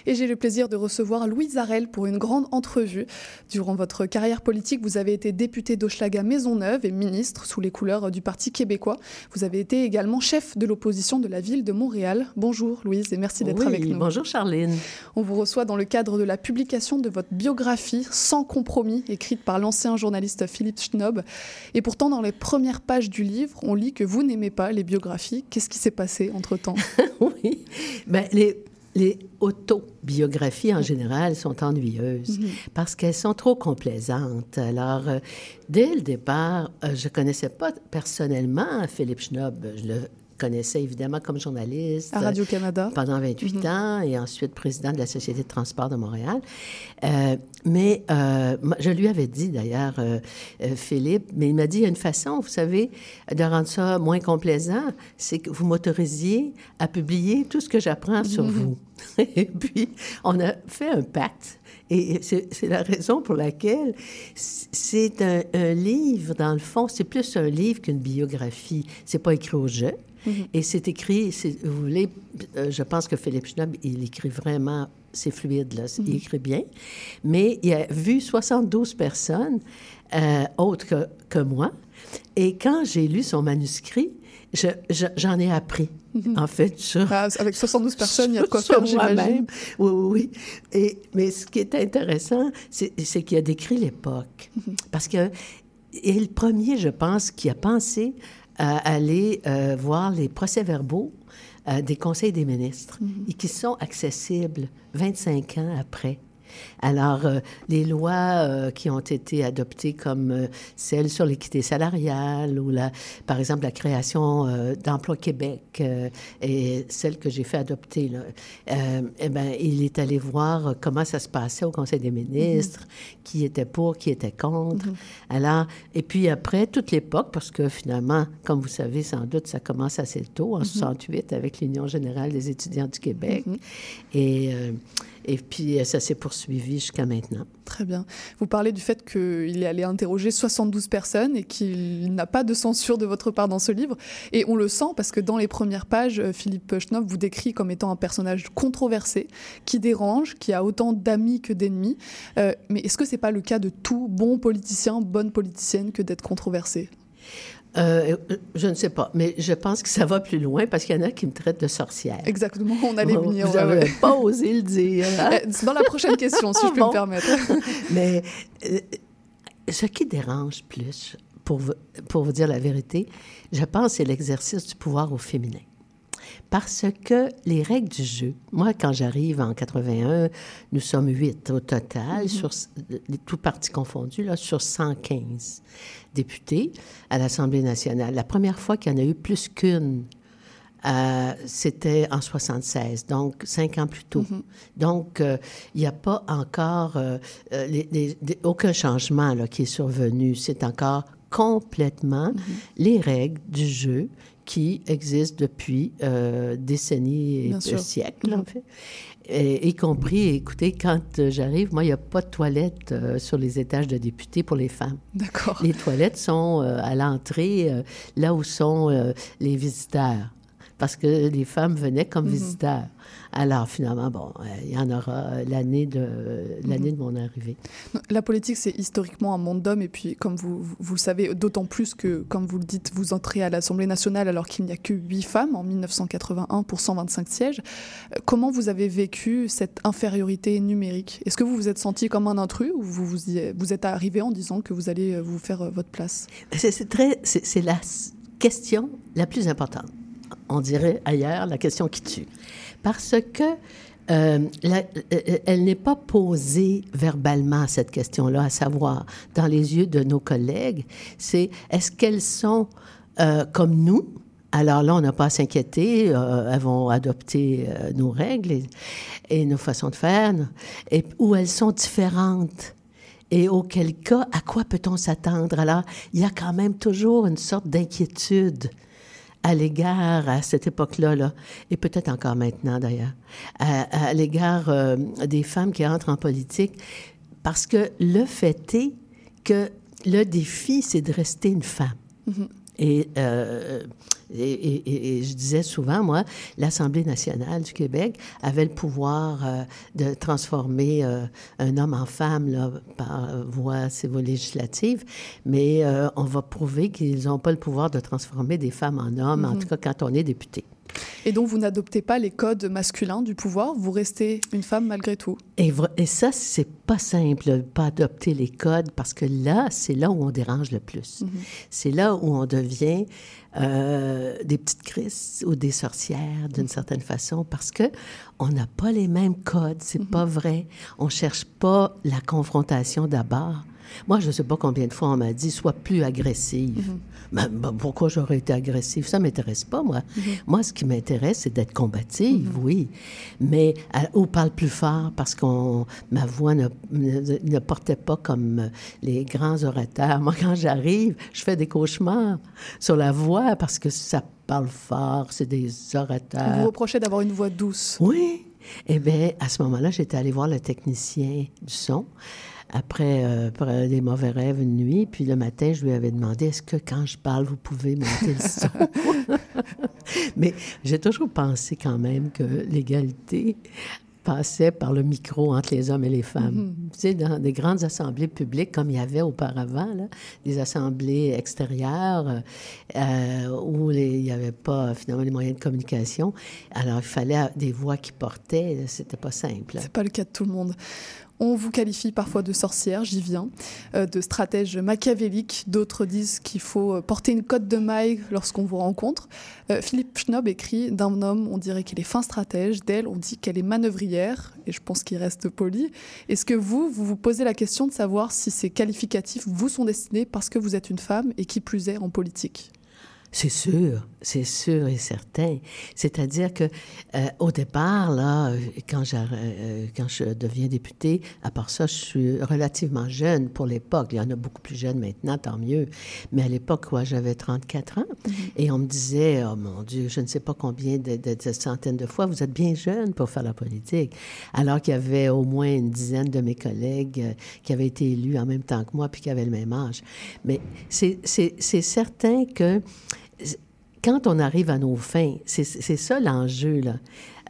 Et j'ai le plaisir de recevoir Louise Arel pour une grande entrevue. Durant votre carrière politique, vous avez été député d'Hochelaga Maisonneuve et ministre sous les couleurs du Parti québécois. Vous avez été également chef de l'opposition de la ville de Montréal. Bonjour Louise et merci d'être oui, avec nous. Bonjour Charline. On vous reçoit dans le cadre de la publication de votre biographie Sans compromis, écrite par l'ancien journaliste Philippe Schnob. Et pourtant, dans les premières pages du livre, on lit que vous n'aimez pas les biographies. Qu'est-ce qui s'est passé entre-temps? Oui, ben, les les autobiographies en général sont ennuyeuses Mhm. parce qu'elles sont trop complaisantes. Alors, euh, dès le départ, euh, je connaissais pas personnellement Philippe Schnob. Je le connaissais évidemment comme journaliste. À Radio-Canada. Pendant 28 Mhm. ans et ensuite président de la Société de transport de Montréal. Euh, mais euh, je lui avais dit d'ailleurs, euh, euh, Philippe, mais il m'a dit, il y a une façon, vous savez, de rendre ça moins complaisant, c'est que vous m'autorisiez à publier tout ce que j'apprends sur Mhm. vous. et puis, on a fait un pacte. Et c'est la raison pour laquelle c'est un, un livre, dans le fond, c'est plus un livre qu'une biographie. C'est pas écrit au jeu. Et c'est écrit, si vous voulez, euh, je pense que Philippe Schnob, il écrit vraiment, c'est fluide, là, il Mhm. écrit bien. Mais il a vu 72 personnes euh, autres que, que moi. Et quand j'ai lu son manuscrit, je- je- j'en ai appris, en fait, sur, Ah, Avec 72 personnes, il y a de quoi faire, j'imagine. moi-même. Oui, oui, oui. Et, mais ce qui est intéressant, c'est qu'il a décrit l'époque. Parce que est le premier, je pense, qui a pensé aller euh, voir les procès-verbaux euh, des conseils des ministres et qui sont accessibles 25 ans après. Alors, euh, les lois euh, qui ont été adoptées comme euh, celles sur l'équité salariale ou, la, par exemple, la création d'Emploi Québec et celle que j'ai fait adopter, là, eh ben, il est allé voir comment ça se passait au Conseil des ministres, qui était pour, qui était contre. Alors, et puis après, toute l'époque, parce que finalement, comme vous savez sans doute, ça commence assez tôt, en 68, avec l'Union générale des étudiants du Québec. Et, euh, et puis, euh, ça s'est poursuivi jusqu'à maintenant. Très bien. Vous parlez du fait qu'il est allé interroger 72 personnes et qu'il n'a pas de censure de votre part dans ce livre. Et on le sent parce que dans les premières pages, euh, Philippe Schnob vous décrit comme étant un personnage controversé, qui dérange, qui a autant d'amis que d'ennemis. Euh, mais est-ce que c'est pas le cas de tout bon politicien, bonne politicienne que d'être controversé? Euh, je ne sais pas, mais je pense que ça va plus loin parce qu'il y en a qui me traitent de sorcière. Exactement, on allait venir. Vous n'avez ouais. pas osé le dire. hein? Euh, dans la prochaine question, si je peux Bon. me permettre. Mais euh, ce qui dérange plus, pour vous, pour vous dire la vérité, je pense c'est l'exercice du pouvoir au féminin. Parce que les règles du jeu, moi, quand j'arrive en 81, nous sommes huit au total, sur, tout partis confondus, là, sur 115 députés à l'Assemblée nationale. La première fois qu'il y en a eu plus qu'une, euh, c'était en 76, donc cinq ans plus tôt. Donc, euh, il n'y a pas encore euh, les- les- les- aucun changement là, qui est survenu. C'est encore complètement les règles du jeu qui existent depuis euh, décennies et sûr. siècles, en fait. Et, y compris, écoutez, quand euh, j'arrive, moi, il n'y a pas de toilettes euh, sur les étages de députés pour les femmes. D'accord. Les toilettes sont euh, à l'entrée, euh, là où sont euh, les visiteurs. Parce que les femmes venaient comme Mhm. visiteurs. Alors, finalement, bon, euh, il y en aura euh, l'année de, l'année de mon arrivée. La politique, c'est historiquement un monde d'hommes, et puis, comme vous, vous- le savez, d'autant plus que, comme vous le dites, vous entrez à l'Assemblée nationale alors qu'il n'y a que 8 femmes en 1981 pour 125 sièges. Euh, Comment vous avez vécu cette infériorité numérique? Est-ce que vous vous êtes senti comme un intrus ou vous vous, y- vous êtes arrivé en disant que vous allez vous faire votre place? C'est, la question la plus importante. On dirait ailleurs la question qui tue. Parce que euh, euh, elle n'est pas posée verbalement, cette question-là, à savoir, dans les yeux de nos collègues, c'est est-ce qu'elles sont euh, comme nous? Alors là, on n'a pas à s'inquiéter, euh, elles vont adopter nos règles et, et nos façons de faire, et, ou elles sont différentes? Et auquel cas, à quoi peut-on s'attendre? Alors, il y a quand même toujours une sorte d'inquiétude à l'égard, à cette époque-là, là, et peut-être encore maintenant d'ailleurs, à, à l'égard euh, des femmes qui entrent en politique, parce que le fait est que le défi, c'est de rester une femme. Et, euh, et, et- et- et je disais souvent, moi, l'Assemblée nationale du Québec avait le pouvoir euh, de transformer euh, un homme en femme là, par voie, c'est voie législative, mais euh, on va prouver qu'ils n'ont pas le pouvoir de transformer des femmes en hommes, en Mhm. tout cas quand on est député. Et donc, vous n'adoptez pas les codes masculins du pouvoir, vous restez une femme malgré tout. Et, et ça, c'est pas simple, pas adopter les codes, parce que là, c'est là où on dérange le plus. C'est là où on devient euh, des petites crises ou des sorcières, d'une certaine façon, parce que on n'a pas les mêmes codes, c'est pas vrai. On cherche pas la confrontation d'abord. Moi, je ne sais pas combien de fois on m'a dit sois plus agressive. Ben, ben, pourquoi j'aurais été agressive? Ça m'intéresse pas moi. Moi, ce qui m'intéresse, c'est d'être combative, oui, mais euh, ou parle plus fort parce qu'on ma voix ne, ne, ne portait pas comme euh, les grands orateurs. Moi, quand j'arrive, je fais des cauchemars sur la voix parce que ça parle fort, c'est des On orateurs. vous reprochait d'avoir une voix douce. Oui. Eh bien, à ce moment-là, j'étais allée voir le technicien du son après, euh, après des mauvais rêves une nuit. Puis le matin, je lui avais demandé est-ce que quand je parle, vous pouvez monter le son? Mais j'ai toujours pensé quand même que l'égalité passait par le micro entre les hommes et les femmes. Mhm. Tu sais, dans des grandes assemblées publiques, comme il y avait auparavant, là, des assemblées extérieures euh, euh, où les- il n'y avait pas finalement les moyens de communication, alors il fallait des voix qui portaient, c'était pas simple. C'est pas le cas de tout le monde. On vous qualifie parfois de sorcière, j'y viens, euh, de stratège machiavélique. D'autres disent qu'il faut euh, porter une cote de maille lorsqu'on vous rencontre. Euh, Philippe Schnob écrit D'un homme, on dirait qu'il est fin stratège. D'elle, on dit qu'elle est manœuvrière. Et je pense qu'il reste poli. Est-ce que vous, vous vous posez la question de savoir si ces qualificatifs vous sont destinés parce que vous êtes une femme et qui plus est en politique? C'est sûr, c'est sûr et certain. C'est-à-dire que euh, au départ, là, euh, quand, euh, quand je deviens députée, à part ça, je suis relativement jeune pour l'époque. Il y en a beaucoup plus jeunes maintenant, tant mieux. Mais à l'époque, quoi, j'avais 34 ans. Et on me disait, oh mon Dieu, je ne sais pas combien de, de- de centaines de fois, vous êtes bien jeune pour faire la politique. Alors qu'il y avait au moins une dizaine de mes collègues euh, qui avaient été élus en même temps que moi, puis qui avaient le même âge. Mais c'est certain que quand on arrive à nos fins, c'est ça l'enjeu, là.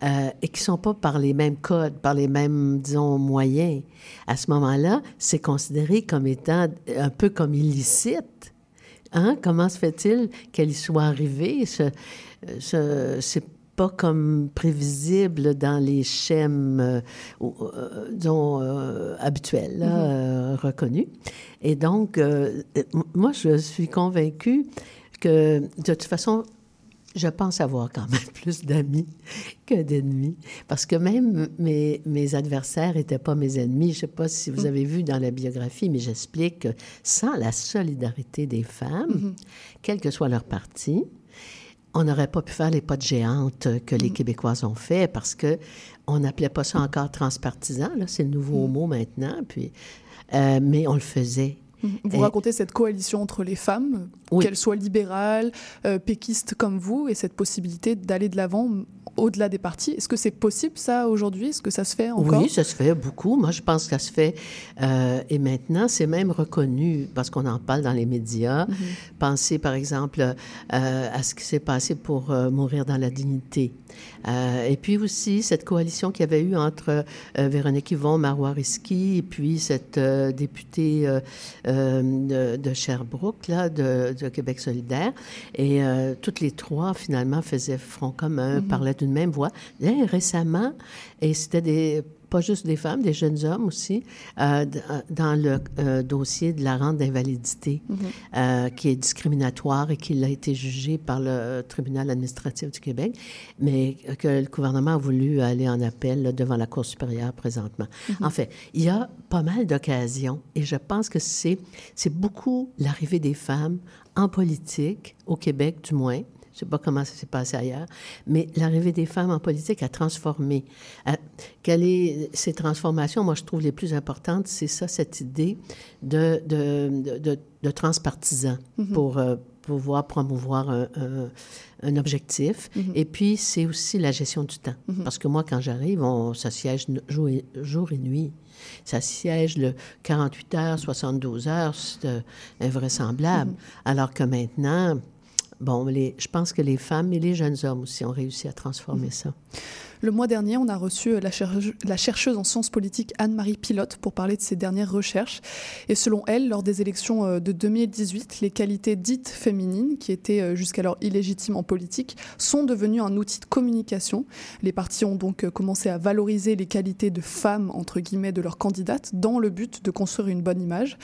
Euh, et qui ne sont pas par les mêmes codes, par les mêmes, disons, moyens. À ce moment-là, c'est considéré comme étant un peu comme illicite Hein? Comment se fait-il qu'elle y soit arrivée? Ce, ce, c'est pas comme prévisible dans les schèmes euh, euh, disons, euh, habituels, là, Mhm. euh, reconnus. Et donc, moi, je suis convaincue que, de toute façon, je pense avoir quand même plus d'amis que d'ennemis. Parce que même mes, mes adversaires n'étaient pas mes ennemis. Je ne sais pas si vous Mhm. avez vu dans la biographie, mais j'explique que sans la solidarité des femmes, Mhm. quel que soit leur parti, on n'aurait pas pu faire les pas de géante que les Québécoises ont fait parce que on n'appelait pas ça encore transpartisan. Là, c'est le nouveau mot maintenant. Puis, euh, mais on le faisait. Vous Et- racontez cette coalition entre les femmes, Oui. qu'elles soient libérales, euh, péquistes comme vous, et cette possibilité d'aller de l'avant au-delà des partis. Est-ce que c'est possible ça aujourd'hui? Est-ce que ça se fait encore? Oui, ça se fait beaucoup. Moi, je pense que ça se fait. euh, et maintenant, c'est même reconnu parce qu'on en parle dans les médias. Pensez, par exemple, euh, à ce qui s'est passé pour euh, mourir dans la dignité. Et puis aussi, cette coalition qu'il y avait eu entre Véronique Yvon, Marois Risky, et puis cette députée de, de Sherbrooke, là, de, de Québec solidaire. Et euh, toutes les trois, finalement, faisaient front commun, Mhm. parlaient d'une même voix. Et récemment, et c'était des pas juste des femmes, des jeunes hommes aussi, euh, euh, dans le euh, dossier de la rente d'invalidité, Mhm. euh, qui est discriminatoire et qui a été jugé par le tribunal administratif du Québec, mais que le gouvernement a voulu aller en appel là, devant la Cour supérieure présentement. Mhm. En fait, il y a pas mal d'occasions et je pense que c'est c'est beaucoup l'arrivée des femmes en politique, au Québec du moins, je ne sais pas comment ça s'est passé ailleurs, mais l'arrivée des femmes en politique a transformé. Quelles est ces transformations? Moi, je trouve les plus importantes, c'est ça, cette idée de, de, de, de- de transpartisan Mhm. pour euh, pouvoir promouvoir un, un- un objectif. Mhm. Et puis, c'est aussi la gestion du temps. Mhm. Parce que moi, quand j'arrive, on, ça siège jour et, jour et nuit. Ça siège le 48 heures, 72 heures, c'est euh, invraisemblable. Alors que maintenant, bon, les, je pense que les femmes et les jeunes hommes aussi ont réussi à transformer ça. Le mois dernier, on a reçu euh, la, cherche- la chercheuse en sciences politiques Anne-Marie Pilote pour parler de ses dernières recherches. Et selon elle, lors des élections euh, de 2018, les qualités dites féminines, qui étaient euh, jusqu'alors illégitimes en politique, sont devenues un outil de communication. Les partis ont donc commencé à valoriser les qualités de femmes, entre guillemets, de leurs candidates, dans le but de construire une bonne image.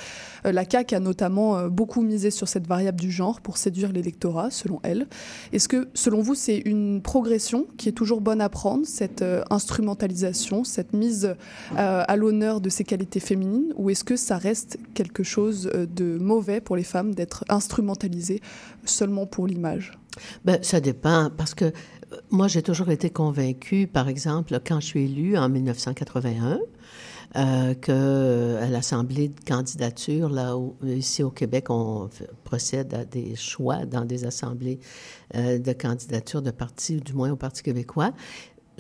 La CAQ a notamment beaucoup misé sur cette variable du genre pour séduire l'électorat, selon elle. Est-ce que, selon vous, c'est une progression qui est toujours bonne à prendre, cette euh, instrumentalisation, cette mise euh, à l'honneur de ces qualités féminines, ou est-ce que ça reste quelque chose euh, de mauvais pour les femmes d'être instrumentalisées seulement pour l'image? Ben, ça dépend, parce que moi, j'ai toujours été convaincue, par exemple, quand je suis élue en 1981, euh, que à l'Assemblée de candidature, là, où, ici au Québec, on procède à des choix dans des assemblées de candidature de partis, ou du moins au Parti québécois.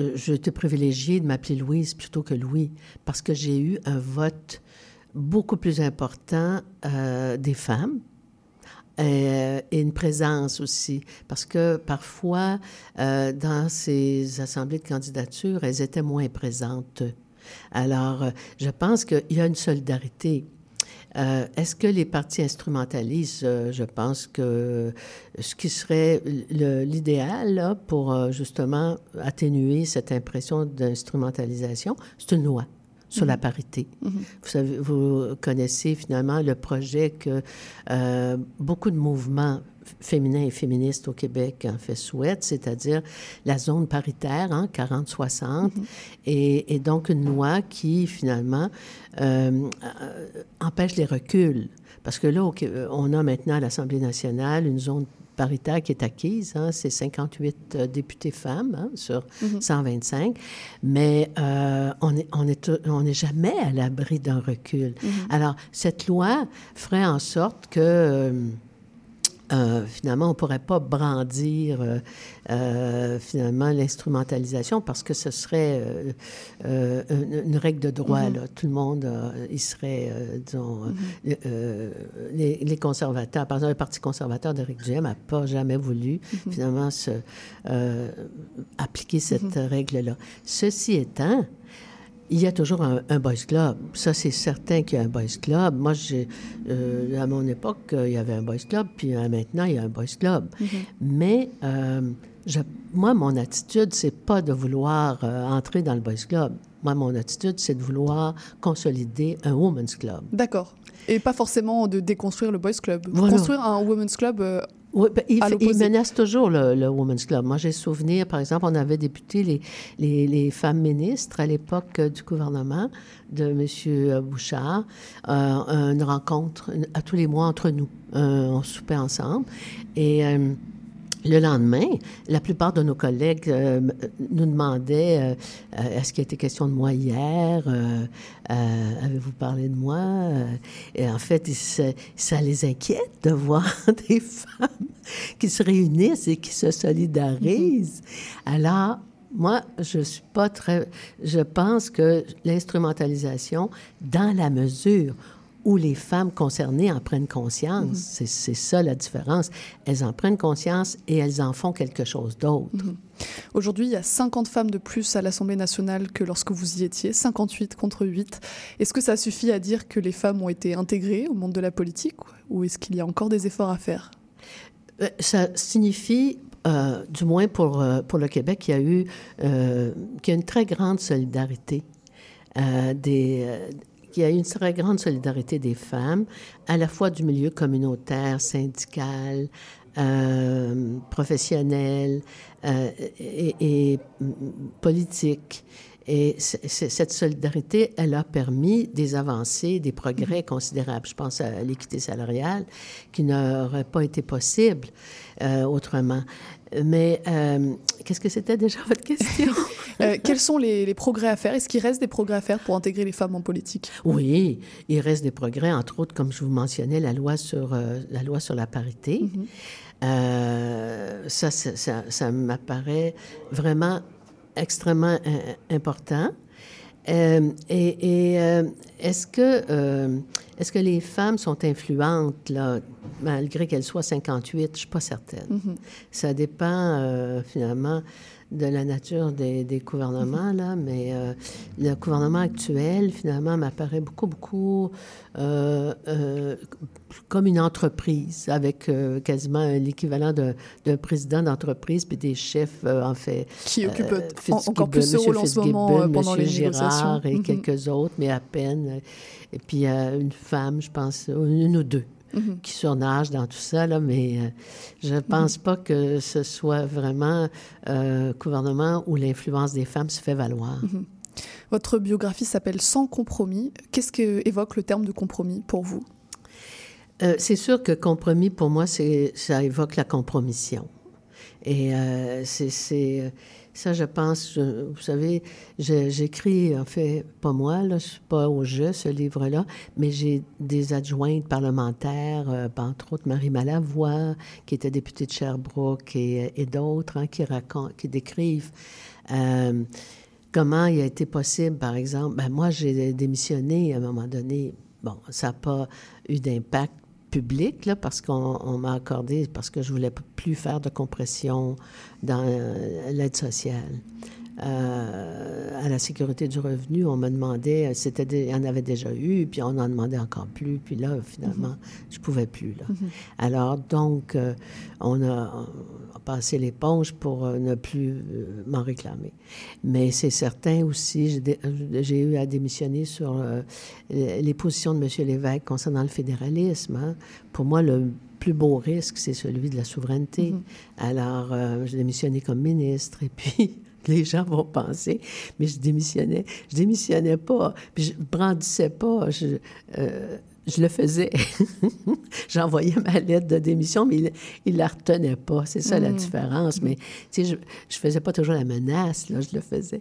Euh, J'étais privilégiée de m'appeler Louise plutôt que Louis, parce que j'ai eu un vote beaucoup plus important euh, des femmes, euh, et une présence aussi, parce que parfois, dans ces assemblées de candidature, elles étaient moins présentes. Alors, je pense qu'il y a une solidarité. Euh, Est-ce que les partis instrumentalisent? Euh, je pense que ce qui serait l'idéal pour euh, justement atténuer cette impression d'instrumentalisation, c'est une loi sur la Mhm. parité. Mhm. Vous, savez, vous connaissez finalement le projet que euh, beaucoup de mouvements féminins et féministes au Québec en fait souhaitent, c'est-à-dire la zone paritaire, hein, 40-60, et, et donc une loi qui finalement euh, empêche les reculs. Parce que là, on a maintenant à l'Assemblée nationale une zone paritaire qui est acquise, hein, c'est 58 euh, députés femmes hein, sur Mhm. 125, mais euh, on n'est on est, on est jamais à l'abri d'un recul. Mhm. Alors, cette loi ferait en sorte que... euh, euh, finalement, on ne pourrait pas brandir euh, euh, finalement l'instrumentalisation parce que ce serait une, une règle de droit. Mhm. là. Tout le monde, il serait, disons, Mhm. les, les conservateurs, par exemple, le Parti conservateur d'Éric Duhem n'a pas jamais voulu Mhm. finalement se, appliquer cette règle-là. Ceci étant, il y a toujours un, un boys club. Ça, c'est certain qu'il y a un boys club. Moi, j'ai, euh, à mon époque, euh, il y avait un boys club, puis euh, maintenant, il y a un boys club. Mhm. Mais euh, je- moi, mon attitude, c'est pas de vouloir entrer dans le boys club. Moi, mon attitude, c'est de vouloir consolider un women's club. D'accord. Et pas forcément de déconstruire le boys club. Voilà. Construire un women's club Oui, ben, il, menace toujours le, le Women's Club. Moi, j'ai souvenir, par exemple, on avait député les, les, les femmes ministres à l'époque euh, du gouvernement de M. Bouchard, euh, une rencontre à tous les mois entre nous. Euh, on soupait ensemble. Et euh, le lendemain, la plupart de nos collègues euh, nous demandaient euh, euh, est-ce qu'il a été question de moi hier Euh, Avez-vous parlé de moi? Et en fait, se- ça les inquiète de voir des femmes qui se réunissent et qui se solidarisent. Alors, moi, je suis pas très. Je pense que l'instrumentalisation, dans la mesure où les femmes concernées en prennent conscience, c'est c'est ça la différence. Elles en prennent conscience et elles en font quelque chose d'autre. Aujourd'hui, il y a 50 femmes de plus à l'Assemblée nationale que lorsque vous y étiez, 58 contre 8. Est-ce que ça suffit à dire que les femmes ont été intégrées au monde de la politique ou est-ce qu'il y a encore des efforts à faire? Euh, Ça signifie, euh, du moins pour, euh, pour le Québec, qu'il y a eu euh, y a une très grande solidarité des. Qu'il y a eu une très grande solidarité des femmes, à la fois du milieu communautaire, syndical, euh, professionnel euh, et, politique. Et cette solidarité, elle a permis des avancées, des progrès considérables. Je pense à l'équité salariale, qui n'aurait pas été possible euh, autrement. Mais euh, qu'est-ce que c'était déjà votre question? Euh, Quels sont les, les progrès à faire? Est-ce qu'il reste des progrès à faire pour intégrer les femmes en politique? Oui, il reste des progrès, entre autres, comme je vous mentionnais, la loi sur, euh, la, loi sur la parité. Mhm. Ça, ça, ça- ça m'apparaît vraiment extrêmement important. Euh, et et, euh, est-ce que, euh, que les femmes sont influentes, là, malgré qu'elles soient 58? Je suis pas certaine. Mhm. Ça dépend, finalement, de la nature des, des gouvernements, là, mais euh, le gouvernement actuel, finalement, m'apparaît beaucoup, beaucoup euh, euh, comme une entreprise, avec quasiment l'équivalent d'un président d'entreprise, puis des chefs, en fait. Qui occupent encore plus ce rôle en ce moment, pendant les Girard négociations. et Mhm. quelques autres, mais à peine. Et puis une femme, je pense, une ou deux Mhm. qui surnagent dans tout ça, là, mais euh, je ne pense pas que ce soit vraiment euh, gouvernement où l'influence des femmes se fait valoir. Mhm. Votre biographie s'appelle Sans compromis. Qu'est-ce que évoque le terme de compromis pour vous? Euh, c'est sûr que compromis, pour moi, ça évoque la compromission. Et euh, c'est, ça, je pense, vous savez, j'écris, en fait, pas moi, là, je suis pas au jeu, ce livre-là, mais j'ai des adjointes parlementaires, euh, entre autres Marie Malavoie, qui était députée de Sherbrooke, et, et d'autres hein, qui racontent, qui décrivent euh, comment il a été possible, par exemple. Ben, moi, j'ai démissionné à un moment donné. Bon, ça n'a pas eu d'impact public, là, parce qu'on on m'a accordé, parce que je voulais plus faire de compression dans euh, l'aide sociale. Euh, à la sécurité du revenu, on me demandait, c'était il y en avait déjà eu, puis on en demandait encore plus, puis là, finalement, je pouvais plus. Là. Mhm. Alors, donc, euh, on, a, passé l'éponge pour euh, ne plus euh, m'en réclamer. Mais c'est certain aussi, j'ai euh, eu à démissionner sur euh, les positions de M. Lévesque concernant le fédéralisme. hein. Pour moi, le plus beau risque, c'est celui de la souveraineté. Alors, euh, j'ai démissionné comme ministre, et puis les gens vont penser, mais je démissionnais. Je démissionnais pas, puis je brandissais pas. Je, euh, je le faisais. J'envoyais ma lettre de démission, mais il, il la retenait pas. C'est ça la Mm. différence. Mais, tu sais, je, je faisais pas toujours la menace, là, je le faisais.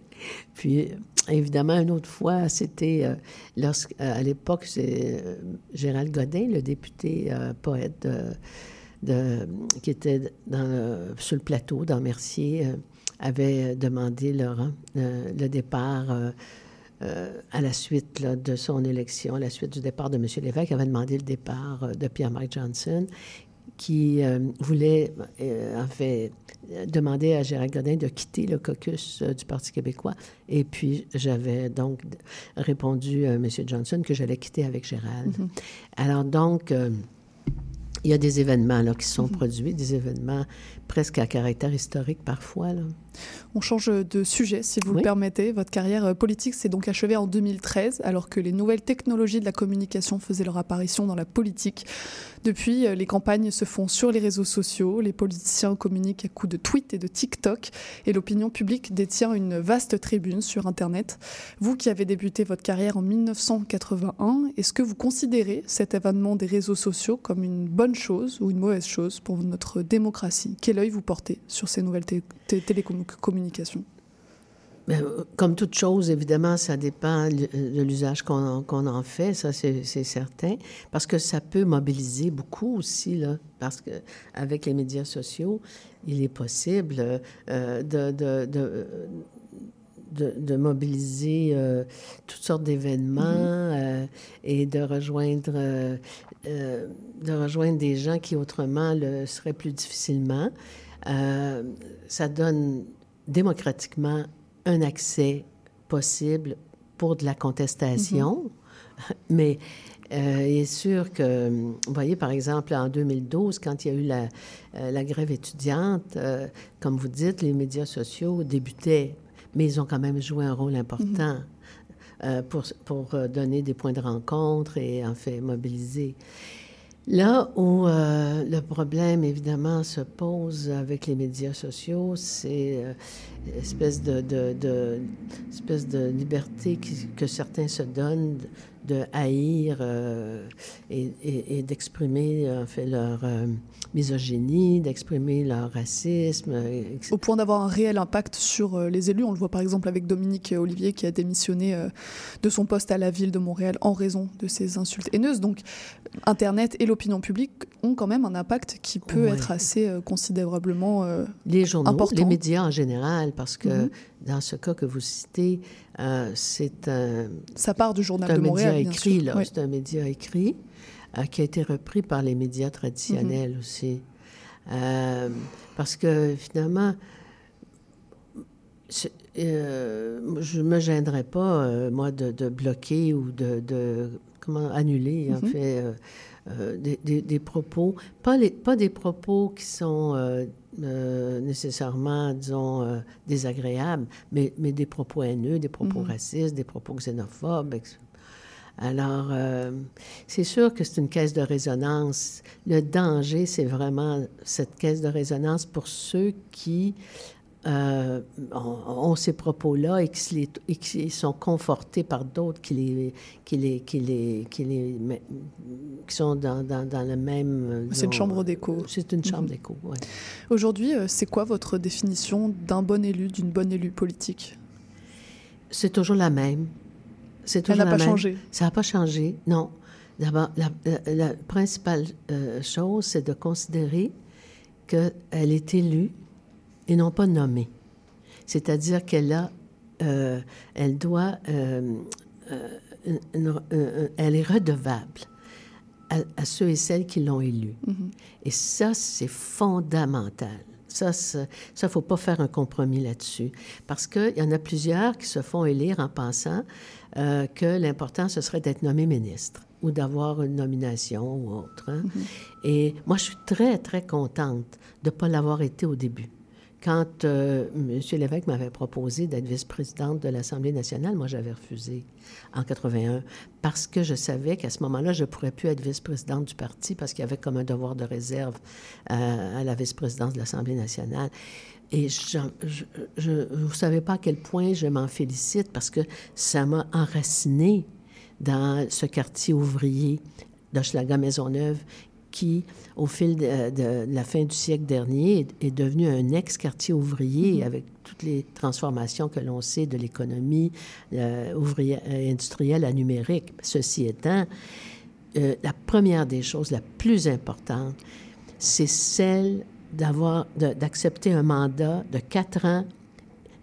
Puis, évidemment, une autre fois, c'était euh, lorsque, euh, à l'époque, c'est euh, Gérald Godin, le député euh, poète de, qui était dans le- sur le plateau, dans Mercier, avait demandé euh, le départ euh, à la suite là, de son élection, à la suite du départ de M. Lévesque, avait demandé le départ euh, de Pierre-Marc Johnson, qui euh, voulait, euh, en fait, demander à Gérald Godin de quitter le caucus du Parti québécois. Et puis, j'avais donc répondu à M. Johnson que j'allais quitter avec Gérald. Mhm. Alors, donc, il y a des événements là, qui sont produits, des événements presque à caractère historique parfois. Là. On change de sujet, si vous le permettez. Votre carrière euh, politique s'est donc achevée en 2013, alors que les nouvelles technologies de la communication faisaient leur apparition dans la politique. Depuis, euh, les campagnes se font sur les réseaux sociaux, les politiciens communiquent à coups de tweets et de TikTok, et l'opinion publique détient une vaste tribune sur Internet. Vous qui avez débuté votre carrière en 1981, est-ce que vous considérez cet événement des réseaux sociaux comme une bonne chose ou une mauvaise chose pour notre démocratie? Vous portez sur ces nouvelles té- té- télécommunications? Ben, comme toute chose, évidemment, ça dépend de l'usage qu'on en, fait, ça c'est certain, parce que ça peut mobiliser beaucoup aussi, là, parce que avec les médias sociaux, il est possible euh, de, de, de- de mobiliser euh, toutes sortes d'événements euh, et de rejoindre, euh, de rejoindre des gens qui autrement le seraient plus difficilement. Ça donne démocratiquement un accès possible pour de la contestation. Mais euh, il est sûr que, vous voyez, par exemple, en 2012, quand il y a eu la, la grève étudiante, euh, comme vous dites, les médias sociaux débutaient, mais ils ont quand même joué un rôle important euh, pour, pour euh, donner des points de rencontre et, en fait, mobiliser. Là où euh, le problème, évidemment, se pose avec les médias sociaux, c'est euh, espèce de, de, de- espèce de liberté qui- que certains se donnent de haïr euh, et, et- et d'exprimer, en fait, leur euh, misogynie, d'exprimer leur racisme. euh, Au point d'avoir un réel impact sur euh, les élus. On le voit par exemple avec Dominique Olivier qui a démissionné de son poste à la ville de Montréal en raison de ces insultes haineuses. Donc Internet et l'opinion publique ont quand même un impact qui peut Ouais. être assez considérablement Les journaux, important. les médias en général, parce que Mhm. dans ce cas que vous citez, euh, c'est un... Ça part du Journal c'est un de Montréal, média bien écrit, sûr. là. Oui. C'est un média écrit euh, qui a été repris par les médias traditionnels aussi. Euh, parce que finalement, euh, je ne me gênerais pas, euh, moi, de, de bloquer ou de, de- comment annuler, en Mhm. fait, euh, des, des- des propos, pas, les, pas des propos qui sont euh, euh, nécessairement, disons, désagréables, mais, mais des propos haineux, des propos Mhm. racistes, des propos xénophobes. Alors, c'est sûr que c'est une caisse de résonance. Le danger, c'est vraiment cette caisse de résonance pour ceux qui euh, ont, ces propos-là et qui, sont confortés par d'autres qui les, qui les, qui les, qui les, met- qui sont dans, dans, dans le même. euh, C'est une chambre d'écho. C'est une chambre Mhm. d'écho, oui. Aujourd'hui, euh, c'est quoi votre définition d'un bon élu, d'une bonne élue politique? C'est toujours la même. C'est Elle toujours n'a pas même. changé? Ça n'a pas changé, non. D'abord, la, la- la principale euh, chose, c'est de considérer qu'elle est élue et non pas nommée. C'est-à-dire qu'elle a, euh, elle doit, euh, euh, une- une- elle est redevable à, à ceux et celles qui l'ont élue. Mhm. Et ça, c'est fondamental. Ça, il ne faut pas faire un compromis là-dessus. Parce qu'il y en a plusieurs qui se font élire en pensant euh, que l'important, ce serait d'être nommé ministre ou d'avoir une nomination ou autre. hein. Et moi, je suis très, très contente de ne pas l'avoir été au début. Quand euh, M. Lévesque m'avait proposé d'être vice-présidente de l'Assemblée nationale, moi, j'avais refusé en 81 parce que je savais qu'à ce moment-là, je ne pourrais plus être vice-présidente du parti parce qu'il y avait comme un devoir de réserve euh, à la vice-présidence de l'Assemblée nationale. Et je, vous ne savez pas à quel point je m'en félicite parce que ça m'a enraciné dans ce quartier ouvrier d'Hochelaga Maisonneuve qui, au fil de, de la fin du siècle dernier, est, est devenu un ex-quartier ouvrier Mhm. avec toutes les transformations que l'on sait de l'économie euh, ouvrière, euh, industrielle à numérique. Ceci étant, euh, la première des choses, la plus importante, c'est celle d'avoir, d'accepter un mandat de quatre ans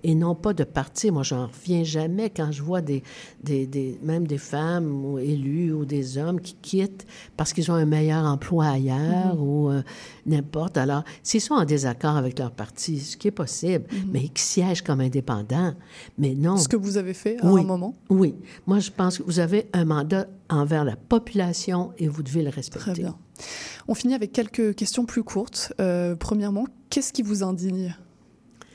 et non pas de partir. Moi, j'en reviens jamais quand je vois des, des, des, même des femmes ou élus ou des hommes qui quittent parce qu'ils ont un meilleur emploi ailleurs Mhm. ou euh, n'importe. Alors, s'ils sont en désaccord avec leur parti, ce qui est possible, Mhm. mais qui siègent comme indépendants, mais non. Ce que vous avez fait à Oui. un moment? Oui. Moi, je pense que vous avez un mandat envers la population et vous devez le respecter. Très bien. On finit avec quelques questions plus courtes. Euh, premièrement, qu'est-ce qui vous indigne?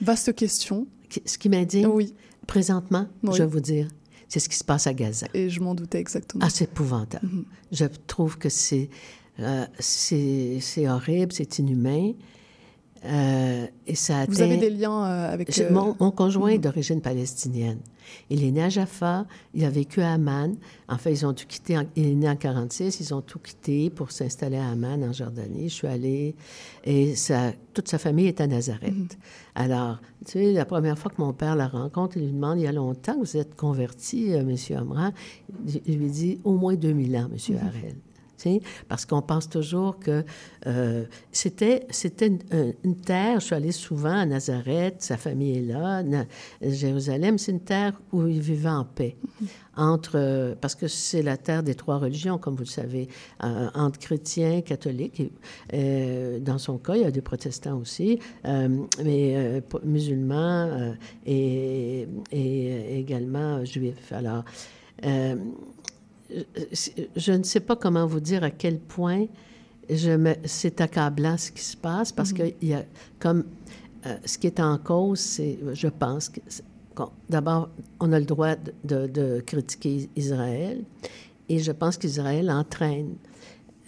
Vaste question. Ce qui m'indigne, oui. présentement, Oui. je vais vous dire, c'est ce qui se passe à Gaza. Et je m'en doutais exactement. Ah, c'est épouvantable. Mhm. Je trouve que c'est euh, horrible, c'est inhumain. Euh, et ça Vous avez des liens euh, avec... J'ai- euh, Mon, mon conjoint est d'origine palestinienne. Il est né à Jaffa, il a vécu à Amman. En fait, ils ont en- il est né en 46, ils ont tout quitté pour s'installer à Amman, en Jordanie. Je suis allée et ça, toute sa famille est à Nazareth. Alors, tu sais, la première fois que mon père la rencontre, il lui demande, il y a longtemps que vous êtes converti, euh, Monsieur Amran? Il lui dit, au moins 2000 ans, Monsieur Mhm. Harel. Parce qu'on pense toujours que euh, c'était c'était une, un- une terre. Je suis allée souvent à Nazareth, sa famille est là. Na- Jérusalem, c'est une terre où ils vivaient en paix. Entre, euh, parce que c'est la terre des trois religions, comme vous le savez, euh, entre chrétiens, catholiques. et, euh, dans son cas, il y a des protestants aussi, mais musulmans et, et également juifs. Alors, je- ne sais pas comment vous dire à quel point je me- c'est accablant ce qui se passe parce que il y a comme euh, ce qui est en cause, c'est, je pense que d'abord, on a le droit de, de- de critiquer Israël et je pense qu'Israël entraîne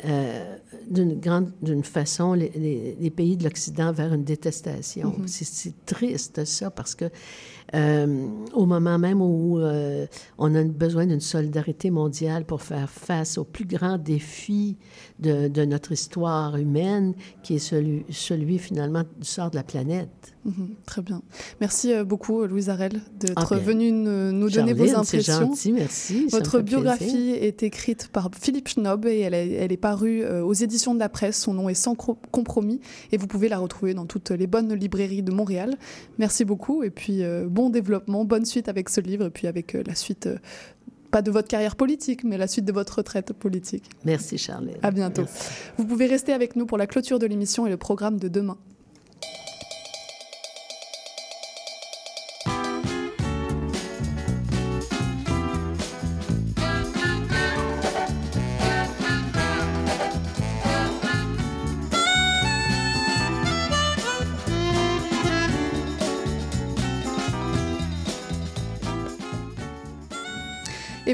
euh, d'une grande d'une façon les, les- les pays de l'Occident vers une détestation. Mhm. C'est- C'est triste ça parce que euh, au moment même où euh, on a besoin d'une solidarité mondiale pour faire face au plus grand défi de, de notre histoire humaine, qui est celui, celui finalement du sort de la planète. Mhm, très bien. Merci euh, beaucoup, Louise Arel, d'être Ah venue nous, donner vos Charline, impressions. gentil, merci, Votre biographie plaisir. est écrite par Philippe Schnob et elle est, elle est parue aux éditions de la presse. Son nom est Sans compromis et vous pouvez la retrouver dans toutes les bonnes librairies de Montréal. Merci beaucoup et puis euh, bon développement, bonne suite avec ce livre et puis avec euh, la suite, euh, pas de votre carrière politique, mais la suite de votre retraite politique. Merci, Charline. À bientôt. Vous pouvez rester avec nous pour la clôture de l'émission et le programme de demain.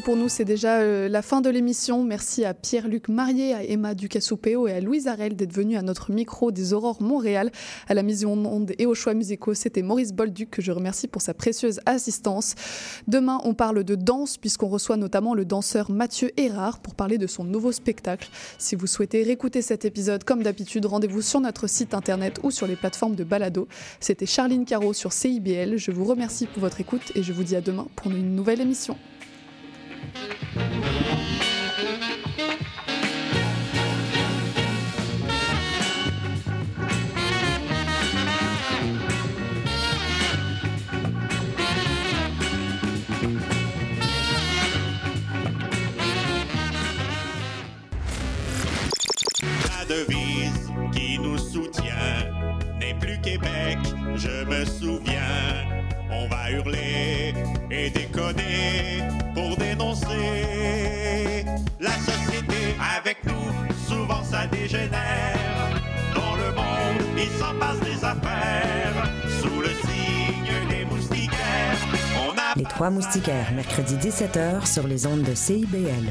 Pour nous, c'est déjà euh, la fin de l'émission. Merci à Pierre-Luc Marié, à Emma Ducassopéo et à Louise Arel d'être venus à notre micro des Aurores Montréal. À la mise en onde et aux choix musicaux, c'était Maurice Bolduc que je remercie pour sa précieuse assistance. Demain, on parle de danse puisqu'on reçoit notamment le danseur Mathieu Hérard pour parler de son nouveau spectacle. Si vous souhaitez réécouter cet épisode, comme d'habitude, rendez-vous sur notre site internet ou sur les plateformes de balado. C'était Charline Caro sur CIBL. Je vous remercie pour votre écoute et je vous dis à demain pour une nouvelle émission. La devise qui nous soutient n'est plus Québec, je me souviens. On va hurler et déconner la société avec nous. Souvent ça dégénère. Dans le monde, il s'en passe des affaires. Sous le signe des moustiquaires, on a Les Trois Moustiquaires, mercredi 17h sur les ondes de CIBL.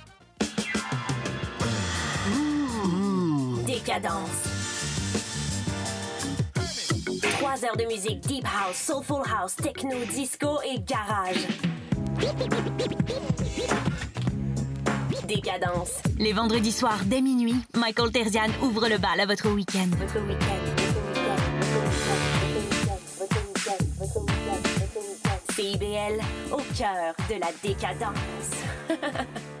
Décadence. Trois Trois heures de musique deep house, soulful house, techno, disco et garage. Décadence. Les vendredis soirs, dès minuit, Michael Terzian ouvre le bal à votre week-end. CIBL, au cœur de la décadence.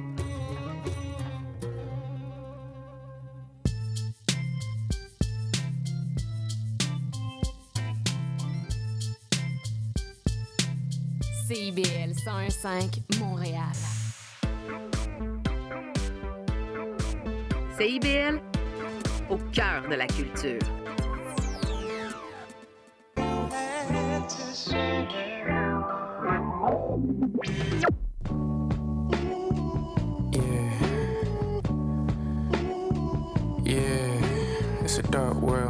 CIBL 101.5 Montréal. CIBL, au cœur de la culture. Yeah, it's a dark world.